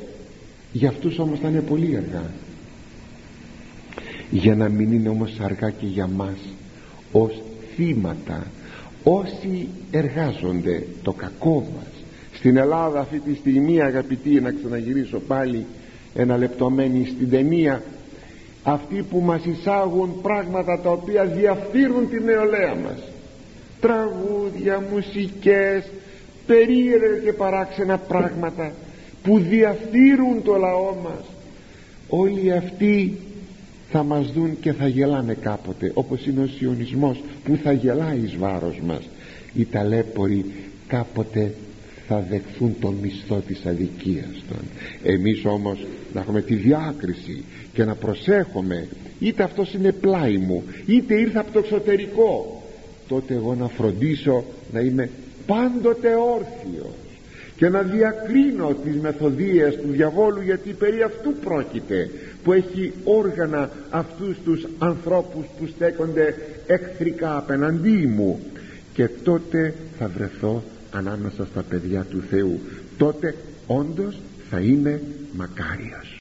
Για αυτούς όμως θα είναι πολύ αργά για να μην είναι όμως αργά και για μας ως θύματα όσοι εργάζονται το κακό μας. Στην Ελλάδα αυτή τη στιγμή αγαπητοί να ξαναγυρίσω πάλι ένα λεπτομένη στην ταινία. Αυτοί που μας εισάγουν πράγματα τα οποία διαφθείρουν τη νεολαία μας. Τραγούδια, μουσικές περίεργα και παράξενα πράγματα που διαφθείρουν το λαό μας. Όλοι αυτοί θα μας δουν και θα γελάνε κάποτε όπως είναι ο σιωνισμός που θα γελάει εις βάρος μας. Οι ταλέποροι κάποτε θα δεχθούν τον μισθό της αδικίας των. Εμείς όμως να έχουμε τη διάκριση και να προσέχουμε είτε αυτός είναι πλάι μου είτε ήρθα από το εξωτερικό τότε εγώ να φροντίσω να είμαι πάντοτε όρθιος και να διακρίνω τις μεθοδίες του διαβόλου γιατί περί αυτού πρόκειται που έχει όργανα αυτούς τους ανθρώπους που στέκονται εχθρικά απέναντί μου. Και τότε θα βρεθώ ανάμεσα στα παιδιά του Θεού. Τότε όντως θα είμαι μακάριος